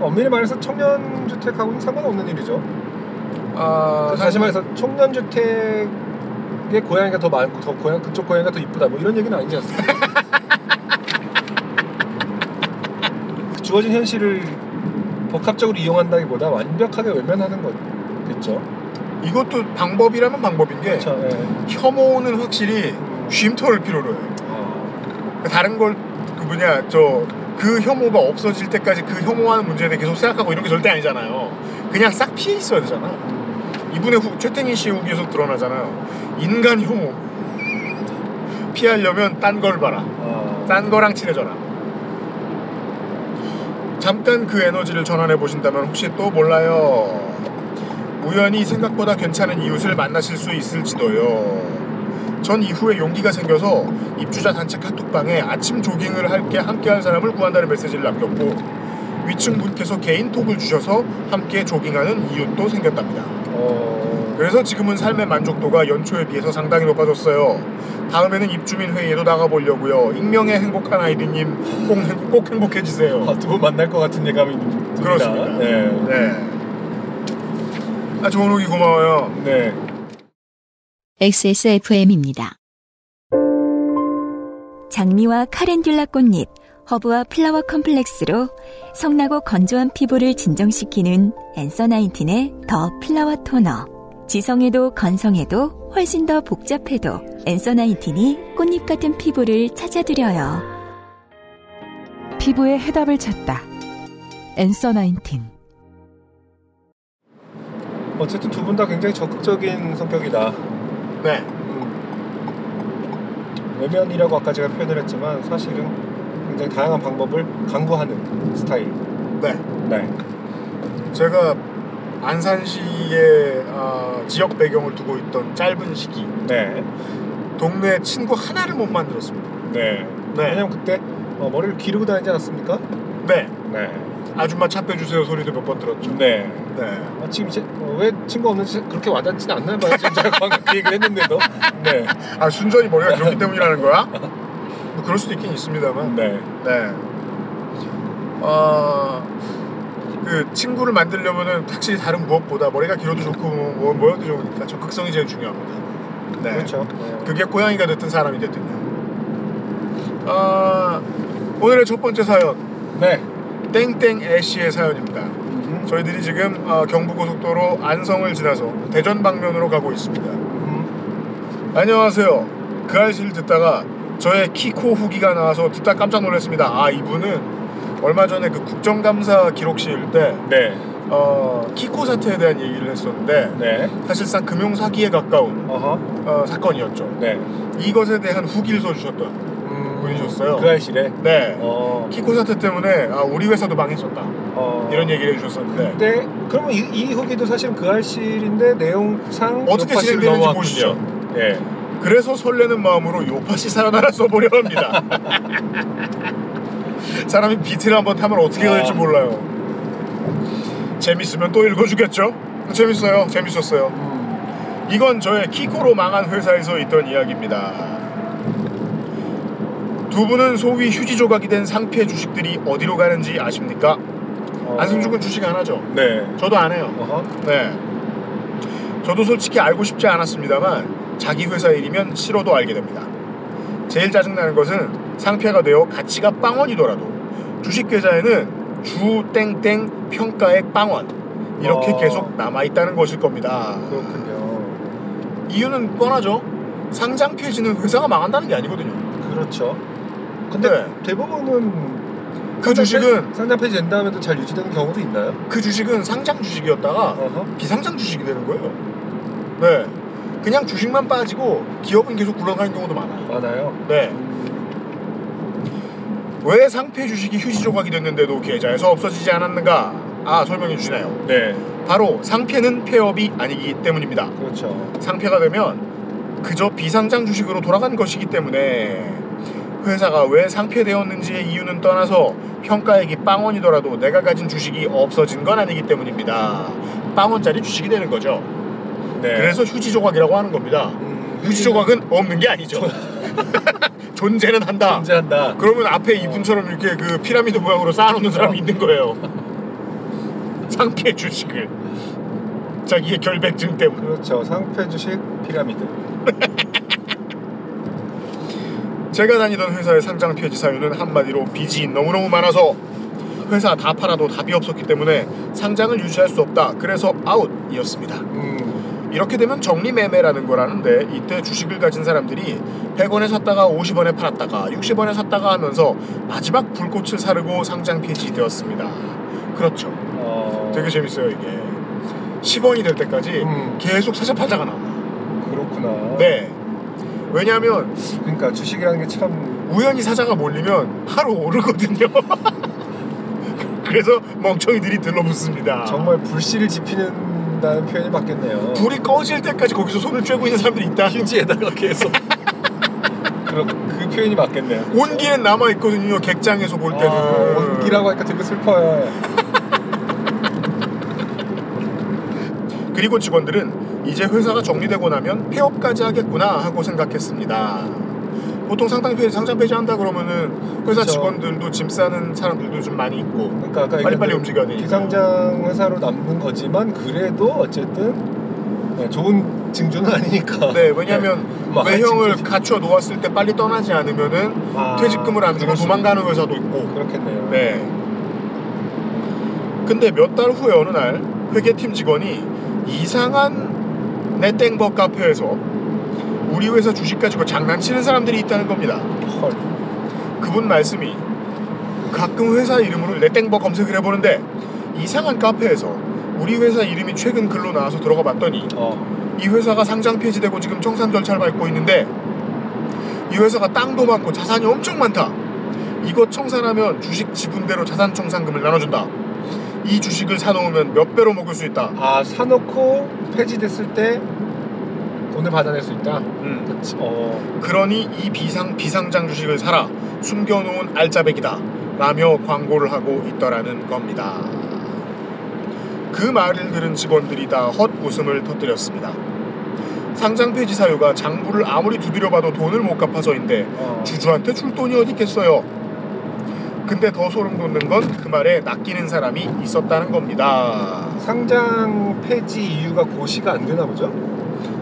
엄밀히 말해서 청년 주택하고는 상관없는 일이죠. 아 그 다시 말해서 청년 주택의 고양이가 더 많고 더 고양 그쪽 고양이가 더 이쁘다 뭐 이런 얘기는 아니지 않습니까? <laughs> 주어진 현실을 복합적으로 이용한다기보다 완벽하게 외면하는 거겠죠. 이것도 방법이라면 방법인 게 그렇죠. 예. 혐오는 확실히 쉼터를 필요로 해요. 아, 다른 걸 그 뭐냐 저 그 혐오가 없어질 때까지 그 혐오하는 문제에 대해 계속 생각하고 이런 게 절대 아니잖아요. 그냥 싹 피해 있어야 되잖아. 이분의 후, 최태민 씨의 후기에서 드러나잖아요. 인간 혐오 피하려면 딴 걸 봐라. 아, 딴 거랑 친해져라. 잠깐 그 에너지를 전환해 보신다면 혹시 또 몰라요. 우연히 생각보다 괜찮은 이웃을 만나실 수 있을지도요. 전 이후에 용기가 생겨서 입주자 단체 카톡방에 아침 조깅을 할게 함께 할 사람을 구한다는 메시지를 남겼고 위층 분께서 개인톡을 주셔서 함께 조깅하는 이웃도 생겼답니다. 어, 그래서 지금은 삶의 만족도가 연초에 비해서 상당히 높아졌어요. 다음에는 입주민 회의에도 나가보려고요. 익명의 행복한 아이디님 꼭, 행- 꼭 행복해지세요. 아, 두분 만날 것 같은 예감이 듭니다. 그렇습니다. 네. 네. 아 좋은 후기 고마워요. 네. XSFM입니다. 장미와 calendula 꽃잎, 허브와 flower complex로 성나고 건조한 피부를 진정시키는 앤서 나인틴의 the flower toner. 지성에도 건성에도 훨씬 더 복잡해도 앤서 나인틴이 꽃잎 같은 피부를 찾아드려요. 피부의 해답을 찾다. 앤서 나인틴. 어쨌든 두 분 다 굉장히 적극적인 성격이다. 네. 음. 외면이라고 아까 제가 표현을 했지만 사실은 굉장히 다양한 방법을 강구하는 스타일. 네. 네. 제가 안산시의 아, 지역 배경을 두고 있던 짧은 시기 네. 동네 친구 하나를 못 만들었습니다. 네. 네. 왜냐면 그때 어, 머리를 기르고 다니지 않았습니까? 네. 네. 아줌마 차 빼주세요 소리도 몇 번 들었죠. 네. 네. 아, 지금 제, 어, 왜 친구 없는지 그렇게 와닿지는 않나 봐요. 지금 제가 방금 그 얘기를 했는데도. 네. 아 순전히 머리가 길었기 때문이라는 거야? 뭐 그럴 수도 있긴 있습니다만. 네. 네. 어, 그 친구를 만들려면은 확실히 다른 무엇보다 머리가 길어도 좋고 뭐, 뭐여도 좋으니까 적극성이 제일 중요합니다. 네. 그렇죠. 네. 그게 고양이가 됐든 사람이 됐든요. 아, 오늘의 첫 번째 사연 네. 땡땡 애쉬의 사연입니다. 음. 저희들이 지금 어, 경부고속도로 안성을 지나서 대전 방면으로 가고 있습니다. 음. 안녕하세요. 그 알씨를 듣다가 저의 키코 후기가 나와서 듣다 깜짝 놀랐습니다. 아 이분은 얼마 전에 그 국정감사 기록실 때 네. 어, 키코 사태에 대한 얘기를 했었는데 네. 사실상 금융 사기에 가까운 어허. 어, 사건이었죠. 네. 이것에 대한 후기를 써주셨던 음. 분이셨어요. 그 알실에. 네. 어. 키코 사태 때문에 아, 우리 회사도 망했었다 어. 이런 얘기를 해주셨었는데 네. 그러면 이, 이 후기도 사실은 그 알실인데 내용상 어떻게 진행되는지. 보시죠. 네. <laughs> 그래서 설레는 마음으로 요파시 사연 하나 써보려 합니다. <laughs> 사람이 비트를 한번 타면 어떻게 될지 아. 몰라요. 재밌으면 또 읽어주겠죠? 재밌어요. 재밌었어요. 음. 이건 저의 키코로 망한 회사에서 있던 이야기입니다. 두 분은 소위 휴지 조각이 된 상패 주식들이 어디로 가는지 아십니까? 어. 안승준은 주식 안 하죠? 네. 저도 안 해요. 어허. 네. 저도 솔직히 알고 싶지 않았습니다만 자기 회사 일이면 싫어도 알게 됩니다. 제일 짜증나는 것은 상패가 되어 가치가 빵원이더라도 주식 계좌에는 주 땡땡 평가액 빵원 이렇게 어. 계속 남아 있다는 것일 겁니다. 그렇군요. 이유는 뻔하죠. 상장 폐지는 회사가 망한다는 게 아니거든요. 그렇죠. 근데 네. 대부분은 그 주식은 상장 폐지 된 다음에도 잘 유지되는 경우도 있나요? 그 주식은 상장 주식이었다가 어허. 비상장 주식이 되는 거예요. 네. 그냥 주식만 빠지고 기업은 계속 굴러가는 경우도 많아요. 많아요. 네. 왜 상패 주식이 휴지 조각이 됐는데도 계좌에서 없어지지 않았는가? 아 설명해 주시나요? 네. 바로 상패는 폐업이 아니기 때문입니다. 그렇죠. 상패가 되면 그저 비상장 주식으로 돌아간 것이기 때문에 회사가 왜 상폐되었는지의 이유는 떠나서 평가액이 빵원이더라도 내가 가진 주식이 없어진 건 아니기 때문입니다. 빵원짜리 주식이 되는 거죠. 네. 그래서 휴지 조각이라고 하는 겁니다. 음, 휴지 조각은 없는 게 아니죠. <laughs> 존재는 한다. 존재한다. 그러면 앞에 이분처럼 이렇게 그 피라미드 모양으로 쌓아놓는 사람이 있는 거예요. 상패 주식을 자기의 결백증 때문에. 그렇죠. 상패 주식 피라미드. <laughs> 제가 다니던 회사의 상장 폐지 사유는 한마디로 빚이 너무너무 많아서 회사 다 팔아도 답이 없었기 때문에 상장을 유지할 수 없다. 그래서 아웃이었습니다. 음. 이렇게 되면 정리매매라는 거라는데 이때 주식을 가진 사람들이 100원에 샀다가 50원에 팔았다가 60원에 샀다가 하면서 마지막 불꽃을 사르고 상장 폐지되었습니다. 그렇죠. 어. 되게 재밌어요 이게. 10원이 될 때까지 음. 계속 사자 팔자가 나와. 그렇구나. 네. 왜냐하면 그러니까 주식이라는 게 참 우연히 사자가 몰리면 하루 오르거든요. <laughs> 그래서 멍청이들이 들러붙습니다. 정말 불씨를 지피는다는 표현이 맞겠네요. 불이 꺼질 때까지 거기서 손을 쬐고 있는 사람들이 있다. 휴지에다가 계속. <laughs> 그럼 그 표현이 맞겠네요. 온기는 남아 있거든요. 객장에서 볼 때는. 아, 온기라고 하니까 되게 슬퍼요. <laughs> 그리고 직원들은 이제 회사가 정리되고 나면 폐업까지 하겠구나 하고 생각했습니다. 보통 상장 폐지, 상장 폐지한다 그러면은 회사 그쵸. 직원들도 짐 싸는 사람들도 좀 많이 있고 그러니까 빨리빨리 움직여야 되니까. 비상장 회사로 남는 거지만 그래도 어쨌든 네, 좋은 징조는 아니니까. 네, 왜냐하면 뭐 외형을. 갖춰 놓았을 때 빨리 떠나지 않으면은 아, 퇴직금을 안 주고 도망가는 회사도 있고. 그렇겠네요. 네. 근데 몇 달 후에 어느 날 회계팀 직원이 이상한 네땡버 카페에서 우리 회사 주식 가지고 장난치는 사람들이 있다는 겁니다. 헐. 그분 말씀이 가끔 회사 이름으로 네땡버 검색을 해보는데 이상한 카페에서 우리 회사 이름이 최근 글로 나와서 들어가 봤더니 어. 이 회사가 상장 폐지되고 지금 청산 절차를 밟고 있는데 이 회사가 땅도 많고 자산이 엄청 많다. 이것 청산하면 주식 지분대로 자산 청산금을 나눠준다. 이 주식을 사놓으면 몇 배로 먹을 수 있다. 아 사놓고 폐지됐을 때 돈을 받아낼 수 있다. 음. 그치. 어. 그러니 이 비상 비상장 주식을 사라. 숨겨놓은 알짜배기다. 라며 광고를 하고 있더라는 겁니다. 그 말을 들은 직원들이 다 헛웃음을 터뜨렸습니다. 상장 폐지 사유가 장부를 아무리 두드려봐도 돈을 못 갚아서인데 어. 주주한테 줄 돈이 어디 있겠어요. 근데 더 소름 돋는 건 그 말에 낚이는 사람이 있었다는 겁니다. 상장 폐지 이유가 고시가 안 되나 보죠?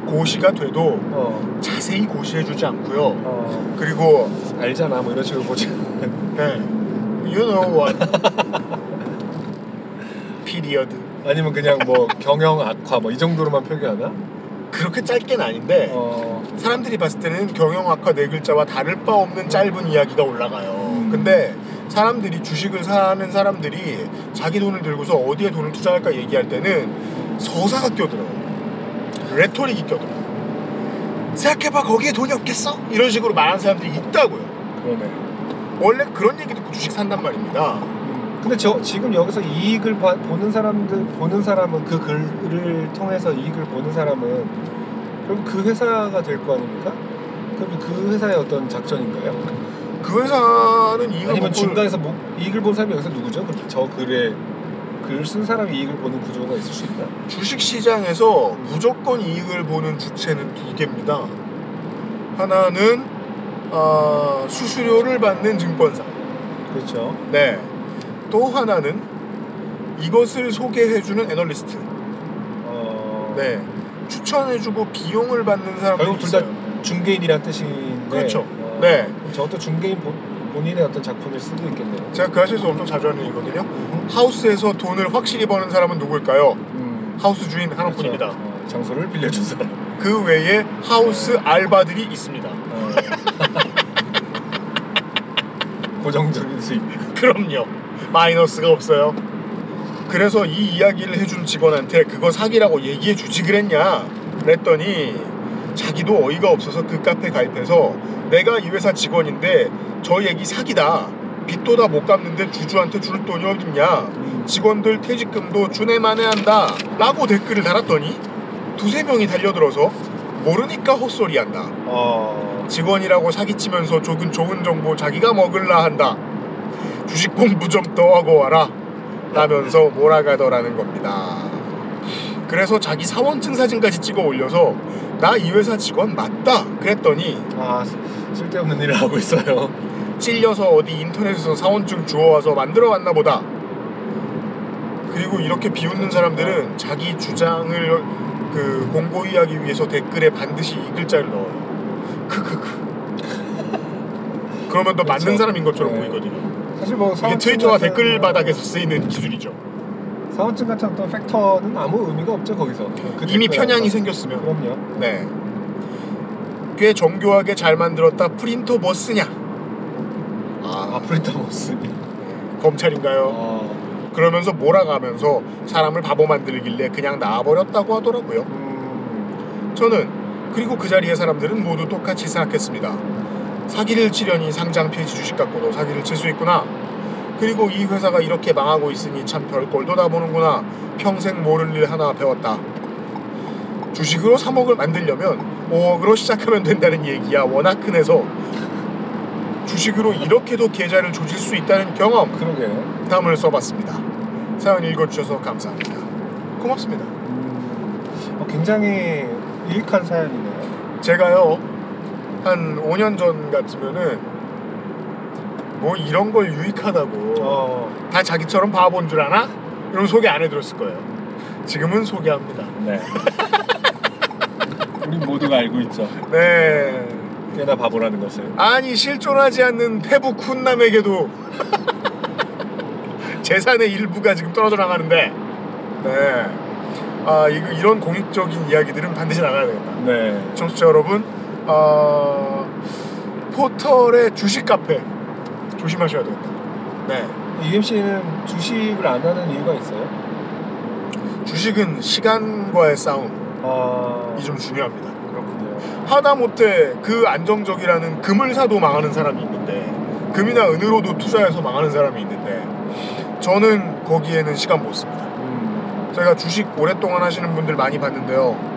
고시가 돼도 어. 자세히 고시해주지 않고요. 어. 그리고 알잖아 뭐 이런 식으로 보지. 네. You know what? <laughs> Period. 아니면 그냥 뭐 경영 악화 뭐 이 정도로만 표기하나? 그렇게 짧게는 아닌데 어. 사람들이 봤을 때는 경영 악화 네 글자와 다를 바 없는 짧은 이야기가 올라가요. 음. 근데 사람들이 주식을 사는 사람들이 자기 돈을 들고서 어디에 돈을 투자할까 얘기할 때는 서사가 껴들어요. rhetoric이 껴들어요. 생각해봐 거기에 돈이 없겠어? 이런 식으로 말하는 사람들이 있다고요. 그러네. 원래 그런 얘기 듣고 주식 산단 말입니다. 근데 저 지금 여기서 이익을 봐- 보는 사람들 보는 사람은 그 글을 통해서 이익을 보는 사람은 결국 그 회사가 될 거 아닙니까? 그럼 그 회사의 어떤 작전인가요? 그 회사는 이익을 아니면 못 중간에서 뭐 이익을 본 사람이 여기서 누구죠? 그- 저 글에 글 쓴 사람이 이익을 보는 구조가 있을 수 있나? 주식 시장에서 무조건 이익을 보는 주체는 두 개입니다. 하나는 아, 수수료를 받는 증권사. 그렇죠. 네. 또 하나는 이것을 소개해주는 애널리스트. 어, 네. 추천해주고 비용을 받는 사람들이 결국 둘 다. 중개인이란 뜻인데. 그렇죠. 어, 네. 그럼 저것도 중개인 본, 본인의 어떤 작품일 수도 있겠네요. 제가 그 아시에서 엄청 자주 하는 얘기거든요. 하우스에서 돈을 확실히 버는 사람은 누굴까요? 음, 하우스 주인 하나뿐입니다. 그렇죠. 어, 장소를 빌려준 사람. 그 외에 하우스 알바들이 있습니다. 어. <laughs> 고정적인 수입. <laughs> 그럼요. 마이너스가 없어요. 그래서 이 이야기를 해준 직원한테 그거 사기라고 얘기해 주지 그랬냐? 그랬더니 자기도 어이가 없어서 그 카페 가입해서 내가 이 회사 직원인데 저 얘기 사기다. 빚도 다 못 갚는데 주주한테 줄 돈이 어딨냐? 직원들 퇴직금도 주내만해 한다. 라고 댓글을 달았더니 두세 명이 달려들어서 모르니까 헛소리 한다. 어, 직원이라고 사기치면서 좋은 좋은 정보 자기가 먹을라 한다. 주식 공부 좀 더 하고 와라. 라면서 몰아가더라는 겁니다. 그래서 자기 사원증 사진까지 찍어 올려서 나 이 회사 직원 맞다. 그랬더니 아 쓸데없는 일을 하고 있어요. 찔려서 어디 인터넷에서 사원증 주워와서 만들어 왔나 보다. 그리고 이렇게 비웃는 사람들은 자기 주장을 그 공고히 하기 위해서 댓글에 반드시 이 글자를 넣어요. 크크크. 그러면 더 맞는 그렇죠. 사람인 것처럼 네. 보이거든요. 사실 뭐 이게 트위터와 같은- 댓글 바닥에서 쓰이는 기술이죠. 사원증 같은 어떤 팩터는 아무 의미가 없죠 거기서. 그 이미 편향이. 생겼으면. 그럼요. 네. 꽤 정교하게 잘 만들었다. 프린터 뭐 쓰냐? 아 아, 프린터 못 쓰니. 검찰인가요? 어, 그러면서 몰아가면서 사람을 바보 만들길래 그냥 놔버렸다고 하더라고요. 음, 저는 그리고 그 자리의 사람들은 모두 똑같이 생각했습니다. 사기를 치려니 상장 폐지 주식 갖고도 사기를 칠 수 있구나. 그리고 이 회사가 이렇게 망하고 있으니 참 별꼴도 다 보는구나. 평생 모를 일 하나 배웠다. 주식으로 3억을 만들려면 5억으로 시작하면 된다는 얘기야 워낙 큰 해서 주식으로 이렇게도 계좌를 조질 수 있다는 경험 그러게. 담을 써봤습니다. 사연 읽어주셔서 감사합니다. 고맙습니다. 음, 어, 굉장히 유익한 사연이네요. 제가요 한 5년 전 같으면은 뭐 이런 걸 유익하다고 어, 다 자기처럼 바본 줄 아나? 이런 소개 안 해드렸을 거예요. 지금은 소개합니다. 네. 우리 모두가 알고 있죠. 네. 꽤나 바보라는 것을. 아니 실존하지 않는 페북 훈남에게도 <laughs> 재산의 일부가 지금 떨어져 나가는데 네. 아 이, 이런 공익적인 이야기들은 반드시 나가야 되겠다. 네. 청취자 여러분 어, 포털의 주식 카페 조심하셔야 되겠다. 네. UMC는 주식을 안 하는 이유가 있어요? 주식은 시간과의 싸움이 아, 좀 중요합니다. 그렇군요. 하다못해 그 안정적이라는 금을 사도 망하는 사람이 있는데 금이나 은으로도 투자해서 망하는 사람이 있는데 저는 거기에는 시간 못 씁니다. 음, 제가 주식 오랫동안 하시는 분들 많이 봤는데요.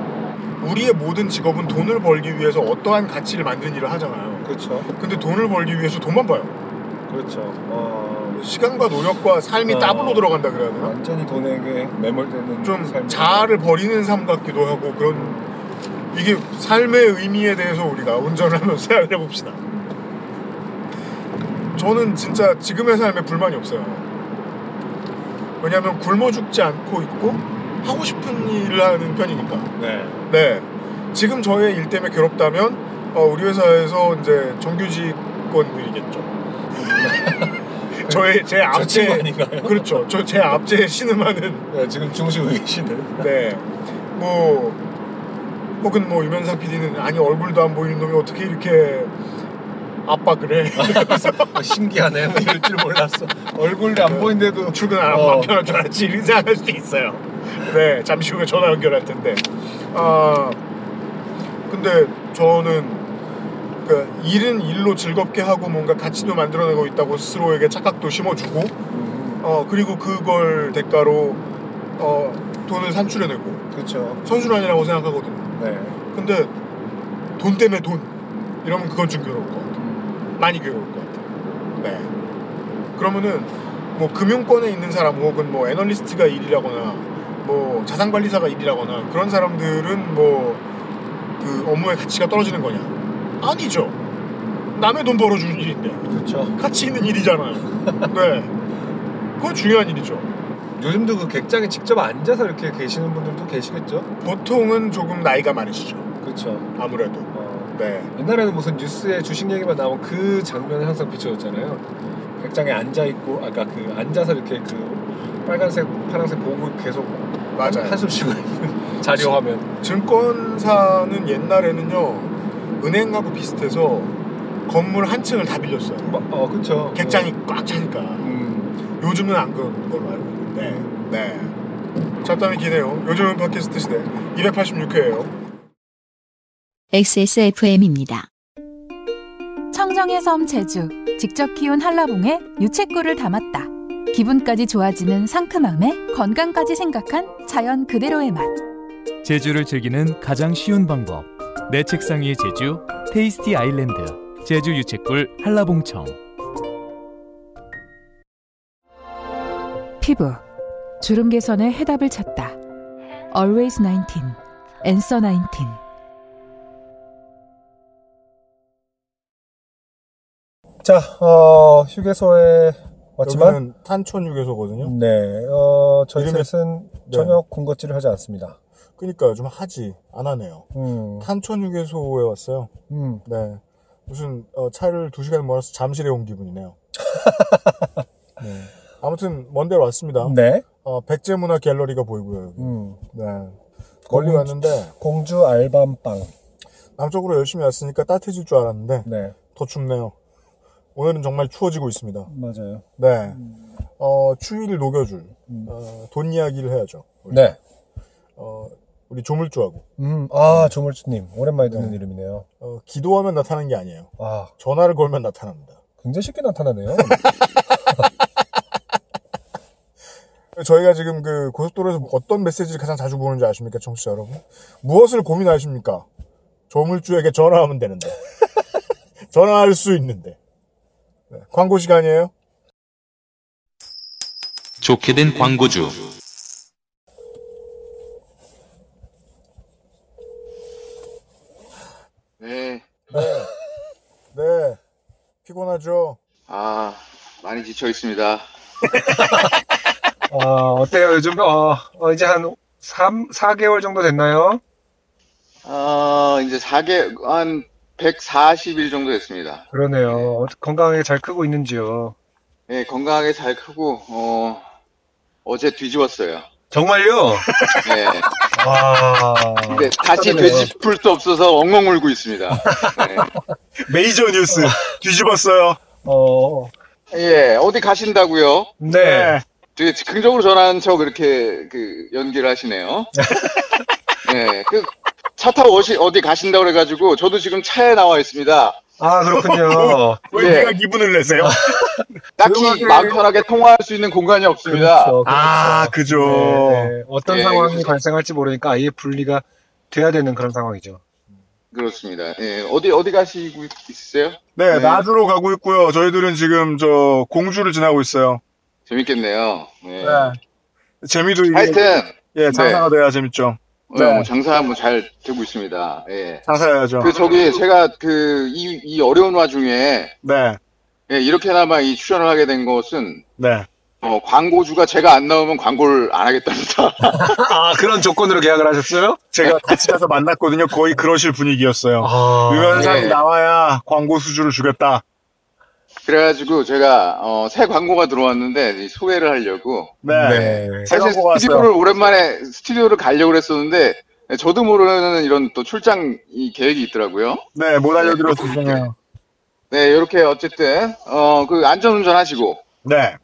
우리의 모든 직업은 돈을 벌기 위해서 어떠한 가치를 만드는 일을 하잖아요. 그렇죠. 근데 돈을 벌기 위해서 돈만 봐요. 그렇죠. 어, 시간과 노력과 삶이 어. 따블로 들어간다 그래야 되나? 완전히 돈에게 매몰되는 좀 삶. 자아를 버리는 삶 같기도 하고 그런 이게 삶의 의미에 대해서 우리가 운전을 하면서 <laughs> 생각을 해봅시다. 저는 진짜 지금의 삶에 불만이 없어요. 왜냐하면 굶어 죽지 않고 있고 하고 싶은 일을 하는 편이니까. 네. 네. 지금 저의 일 때문에 괴롭다면 어, 우리 회사에서 이제 정규직원들이겠죠. 저의 제 앞제 아닌가요? 그렇죠. 저 제 앞제에 신음하는 네, 지금 중심에 계시는. 네. 뭐 혹은 뭐 유면상 PD는 아니 얼굴도 안 보이는 놈이 어떻게 이렇게 압박을 해? 어, 신기하네. 뭐 이럴 줄 몰랐어. 얼굴이 안 보이는데도 출근 안 하고 어. 안 편할 줄 알았지 이렇게 생각할 수도 있어요. 네, 잠시 후에 전화 연결할 텐데. 아 근데 저는 그 일은 일로 즐겁게 하고 뭔가 가치도 만들어내고 있다고 스스로에게 착각도 심어주고 음, 어 그리고 그걸 대가로 어 돈을 산출해내고 그렇죠. 선순환이라고 생각하거든요. 네. 근데 돈 때문에 돈 이러면 그건 좀 괴로울 것 같아요. 많이 괴로울 것 같아요. 네. 그러면은 뭐 금융권에 있는 사람 혹은 뭐 애널리스트가 일이라거나 뭐 자산관리사가 일이라거나 그런 사람들은 뭐 그 업무의 가치가 떨어지는 거냐? 아니죠. 남의 돈 벌어주는 일인데 그렇죠. 가치 있는 일이잖아요. <laughs> 네. 그건 중요한 일이죠. 요즘도 그 객장에 직접 앉아서 이렇게 계시는 분들도 계시겠죠? 보통은 조금 나이가 많으시죠. 그렇죠. 아무래도. 어, 네. 옛날에는 무슨 뉴스에 주식 얘기만 나오면 그 장면을 항상 비춰줬잖아요. 객장에 앉아 있고, 아까 그 앉아서 이렇게 그 빨간색, 파란색 보고 계속 맞아요. 한, 한숨 쉬고 있는 <laughs> 자료 화면. 증권사는 옛날에는요 은행하고 비슷해서 건물 한 층을 다 빌렸어요. 뭐, 어, 그렇죠. 객장이 꽉 차니까. 음, 요즘은 안 그런 걸로 알고 있는데. 네. 잡담이 기네요. 요즘은 팟캐스트 시대 286회예요. XSFM입니다. 청정의 섬 제주 직접 키운 한라봉에 유채꿀을 담았다. 기분까지 좋아지는 상큼함에 건강까지 생각한 자연 그대로의 맛. 제주를 즐기는 가장 쉬운 방법. 내 책상 위의 제주, 테이스티 아일랜드, 제주 유채꿀 한라봉청. 피부 주름 개선의 해답을 찾다. Always 19, Answer 19. 자, 어, 휴게소에 왔지만, 여기는 탄촌 휴게소거든요. 네, 어, 저희 이름이- 셋은 네. 전혀 군것질을 하지 않습니다. 그러니까 좀 하지 안 하네요. 음, 탄촌 휴게소에 왔어요. 음, 네. 무슨 어, 차를 두 시간 몰아서 잠실에 온 기분이네요. <laughs> 네. 아무튼 먼 데로 왔습니다. 네, 어, 백제문화 갤러리가 보이고요. 여기. 음, 네. 멀리 공주- 왔는데 공주 알밤빵. 남쪽으로 열심히 왔으니까 따뜻해질 줄 알았는데 네, 더 춥네요. 오늘은 정말 추워지고 있습니다. 맞아요. 네. 어, 추위를 녹여줄 음. 어, 돈 이야기를 해야죠. 우리. 네, 어, 우리 조물주하고 음, 아, 조물주님. 오랜만에 듣는 네. 이름이네요. 어, 기도하면 나타나는 게 아니에요. 아, 전화를 걸면 나타납니다. 굉장히 쉽게 나타나네요. <laughs> 저희가 지금 그 고속도로에서 어떤 메시지를 가장 자주 보는지 아십니까, 청취자 여러분? 무엇을 고민하십니까? 조물주에게 전화하면 되는데. <laughs> 전화할 수 있는데. 네, 광고 시간이에요. 좋게 된 광고주. 네. 네. 피곤하죠? 아, 많이 지쳐 있습니다. 어, 어때요? 요즘, 어, 어, 이제 한 3, 4개월 정도 됐나요? 아, 이제 4개, 한 140일 정도 됐습니다. 그러네요. 어, 건강하게 잘 크고 있는지요? 네, 건강하게 잘 크고, 어, 어제 뒤집었어요. 정말요? <laughs> 네. 와. 근데 다시 축하드려요. 되짚을 수 없어서 엉엉 울고 있습니다. 네. 메이저 뉴스 뒤집었어요. 어, 예, 어디 가신다고요? 네. 되게 긍정적으로 전화한 척 이렇게 그 연기를 하시네요. <laughs> 네, 그 차 타고 어디 가신다고 그래가지고 저도 지금 차에 나와 있습니다. 아, 그렇군요. <laughs> 왜 예. 네가 기분을 내세요? <laughs> 딱히 조용하게- 마음 편하게 통화할 수 있는 공간이 없습니다. 그렇죠, 아, 그죠. 네, 네. 어떤 예, 상황이 그래서- 발생할지 모르니까 아예 분리가 돼야 되는 그런 상황이죠. 그렇습니다. 예, 어디 어디 가시고 있으세요? 네, 네. 나주로 가고 있고요. 저희들은 지금 저 공주를 지나고 있어요. 재밌겠네요. 예. 재미도 이게 하여튼 예, 장사가 돼야 재밌죠. 어, 뭐 장사 뭐잘 되고 있습니다. 예. 장사해야죠. 그 저기 제가 그 이 이 어려운 와중에 네, 예, 이렇게나마 이 출연을 하게 된 것은 네. 어, 광고주가 제가 안 나오면 광고를 안 하겠답니다. <laughs> 아, 그런 조건으로 계약을 하셨어요? 제가 같이 가서 만났거든요. 거의 그러실 분위기였어요. 아, 유연상이 네. 나와야 광고 수주를 주겠다. 그래가지고 제가 어, 새 광고가 들어왔는데 이 소개를 하려고 네. 네. 새 사실 스튜디오를. 오랜만에 스튜디오를 가려고 그랬었는데 저도 모르는 이런 또 출장 이 계획이 있더라고요. 네, 못 알려드려서 죄송해요. 네, 이렇게 어쨌든 어, 그 안전운전 하시고 네.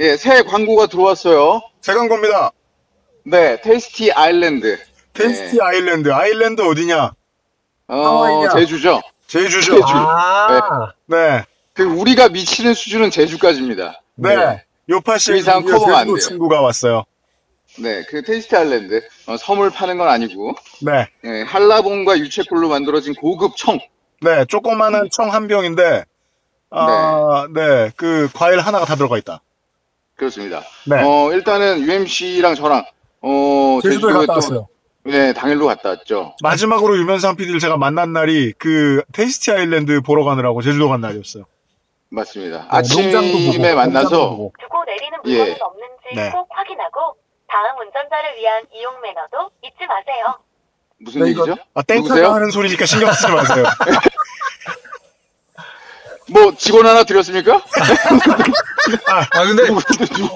예, 새 광고가 들어왔어요. 새 광고입니다. 네, 테이스티 아일랜드. 테이스티 아일랜드. island 어디냐? 어, 하와이냐? 제주죠. 제주죠. 제주. 아, 네. 그 우리가 미치는 수준은 제주까지입니다. 네. 요팟시 그 이상 커버가 안 돼요. 친구가 왔어요. 네, 그 테이스티 아일랜드 어, 섬을 파는 건 아니고 네. 예, 한라봉과 유채꿀로 만들어진 고급 청. 네, 조그마한 청 한 병인데, 아, 네, 그 과일 하나가 다 들어가 있다. 그렇습니다. 네. 어, 일단은 UMC랑 저랑 어, 제주도에 제주도에 갔다 또- 왔어요. 네, 당일로 갔다 왔죠. 마지막으로 유면상 PD를 제가 만난 날이 그 테이스티 아일랜드 보러 가느라고 제주도 간 날이었어요. 맞습니다. 네, 아침에 만나서. 두고 내리는 예. 물건은 없는지 네. 꼭 확인하고 다음 운전자를 위한 이용 매너도 잊지 마세요. 무슨 네, 이거- 얘기죠? 아, 누구세요? 하는 소리니까 신경 쓰지 마세요. <laughs> 뭐 직원 하나 드렸습니까? 아 근데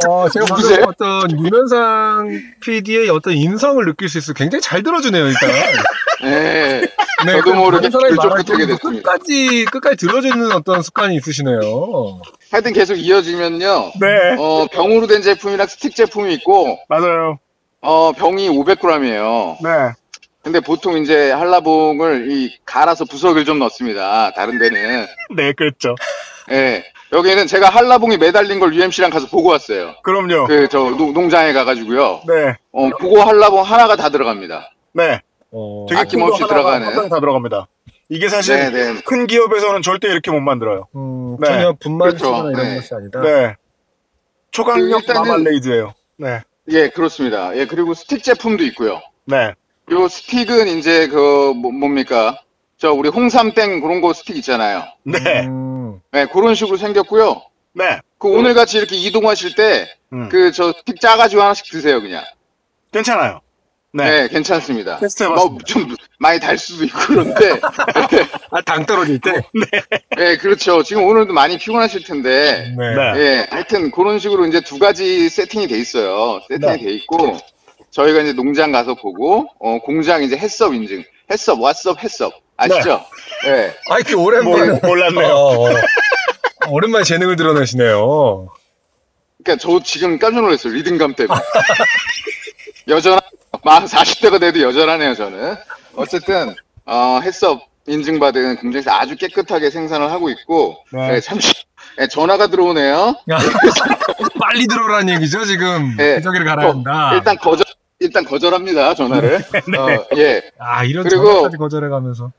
어, 제가 누구세요? 어떤 유면상 PD의 어떤 인성을 느낄 수 있어요. 굉장히 잘 들어주네요, 일단. 네. 네, 저도 그 모르게 때도 됐습니다. 끝까지 끝까지 들어주는 어떤 습관이 있으시네요. 하여튼 계속 이어지면요. 네. 어, 병으로 된 제품이랑 스틱 제품이 있고 맞아요. 어, 병이 500g이에요. 네. 근데 보통 이제 한라봉을 이 갈아서 부석을 좀 넣습니다. 다른 데는. 네, 그랬죠. 예. 여기는 제가 한라봉이 매달린 걸 UMC랑 가서 보고 왔어요. 그럼요. 그 저 농장에 가가지고요. 네. 어, 그거 한라봉 하나가 다 들어갑니다. 네. 어, 되게 아낌없이 들어가는. 다 들어갑니다. 이게 사실 네, 네. 큰 기업에서는 절대 이렇게 못 만들어요. 음, 네. 전혀 분말 그렇죠. 이런 네. 것이 아니다. 네. 초강력 그 마말레이드예요. 네. 예, 그렇습니다. 예, 그리고 스틱 제품도 있고요. 네. 요 스틱은 이제 그 뭐, 뭡니까? 저 우리 홍삼땡 그런 거 스틱 있잖아요. 네. 음, 네, 그런 식으로 생겼고요. 네. 그 오늘 같이 이렇게 이동하실 때 음. 그저 스틱 짜가지고 하나씩 드세요 그냥. 괜찮아요. 네, 네. 괜찮습니다. 테스트해봤습니다. 뭐, 좀 많이 달 수도 있고 그런데. <laughs> 아, 당 떨어질 때. 네, 그렇죠. 지금 오늘도 많이 피곤하실 텐데. 네. 네. 예, 하여튼 그런 식으로 이제 두 가지 세팅이 돼 있어요. 세팅이 네. 돼 있고 저희가 이제 농장 가서 보고 어, 공장 이제 햇섭 인증, 햇섭, 왓썹, 햇섭 아시죠? 예. 아, 이렇게 오랜만에 몰, 몰랐네요. 어, 어. 오랜만에 재능을 드러내시네요. 그러니까 저 지금 깜짝 놀랐어요. 리듬감 때문에. <laughs> 여전한 만 40대가 돼도 여전하네요, 저는. 어쨌든 어, 햇섭 인증받은 공장에서 아주 깨끗하게 생산을 하고 있고 네. 네, 잠시 예, 전화가 들어오네요. <laughs> 빨리 들어오라는 얘기죠, 지금. 네. 기저귀를 갈아야 한다. 일단 거절 일단 거절합니다, 전화를. <laughs> 어, 예. 아, 이런 그리고- 전화까지 거절해가면서.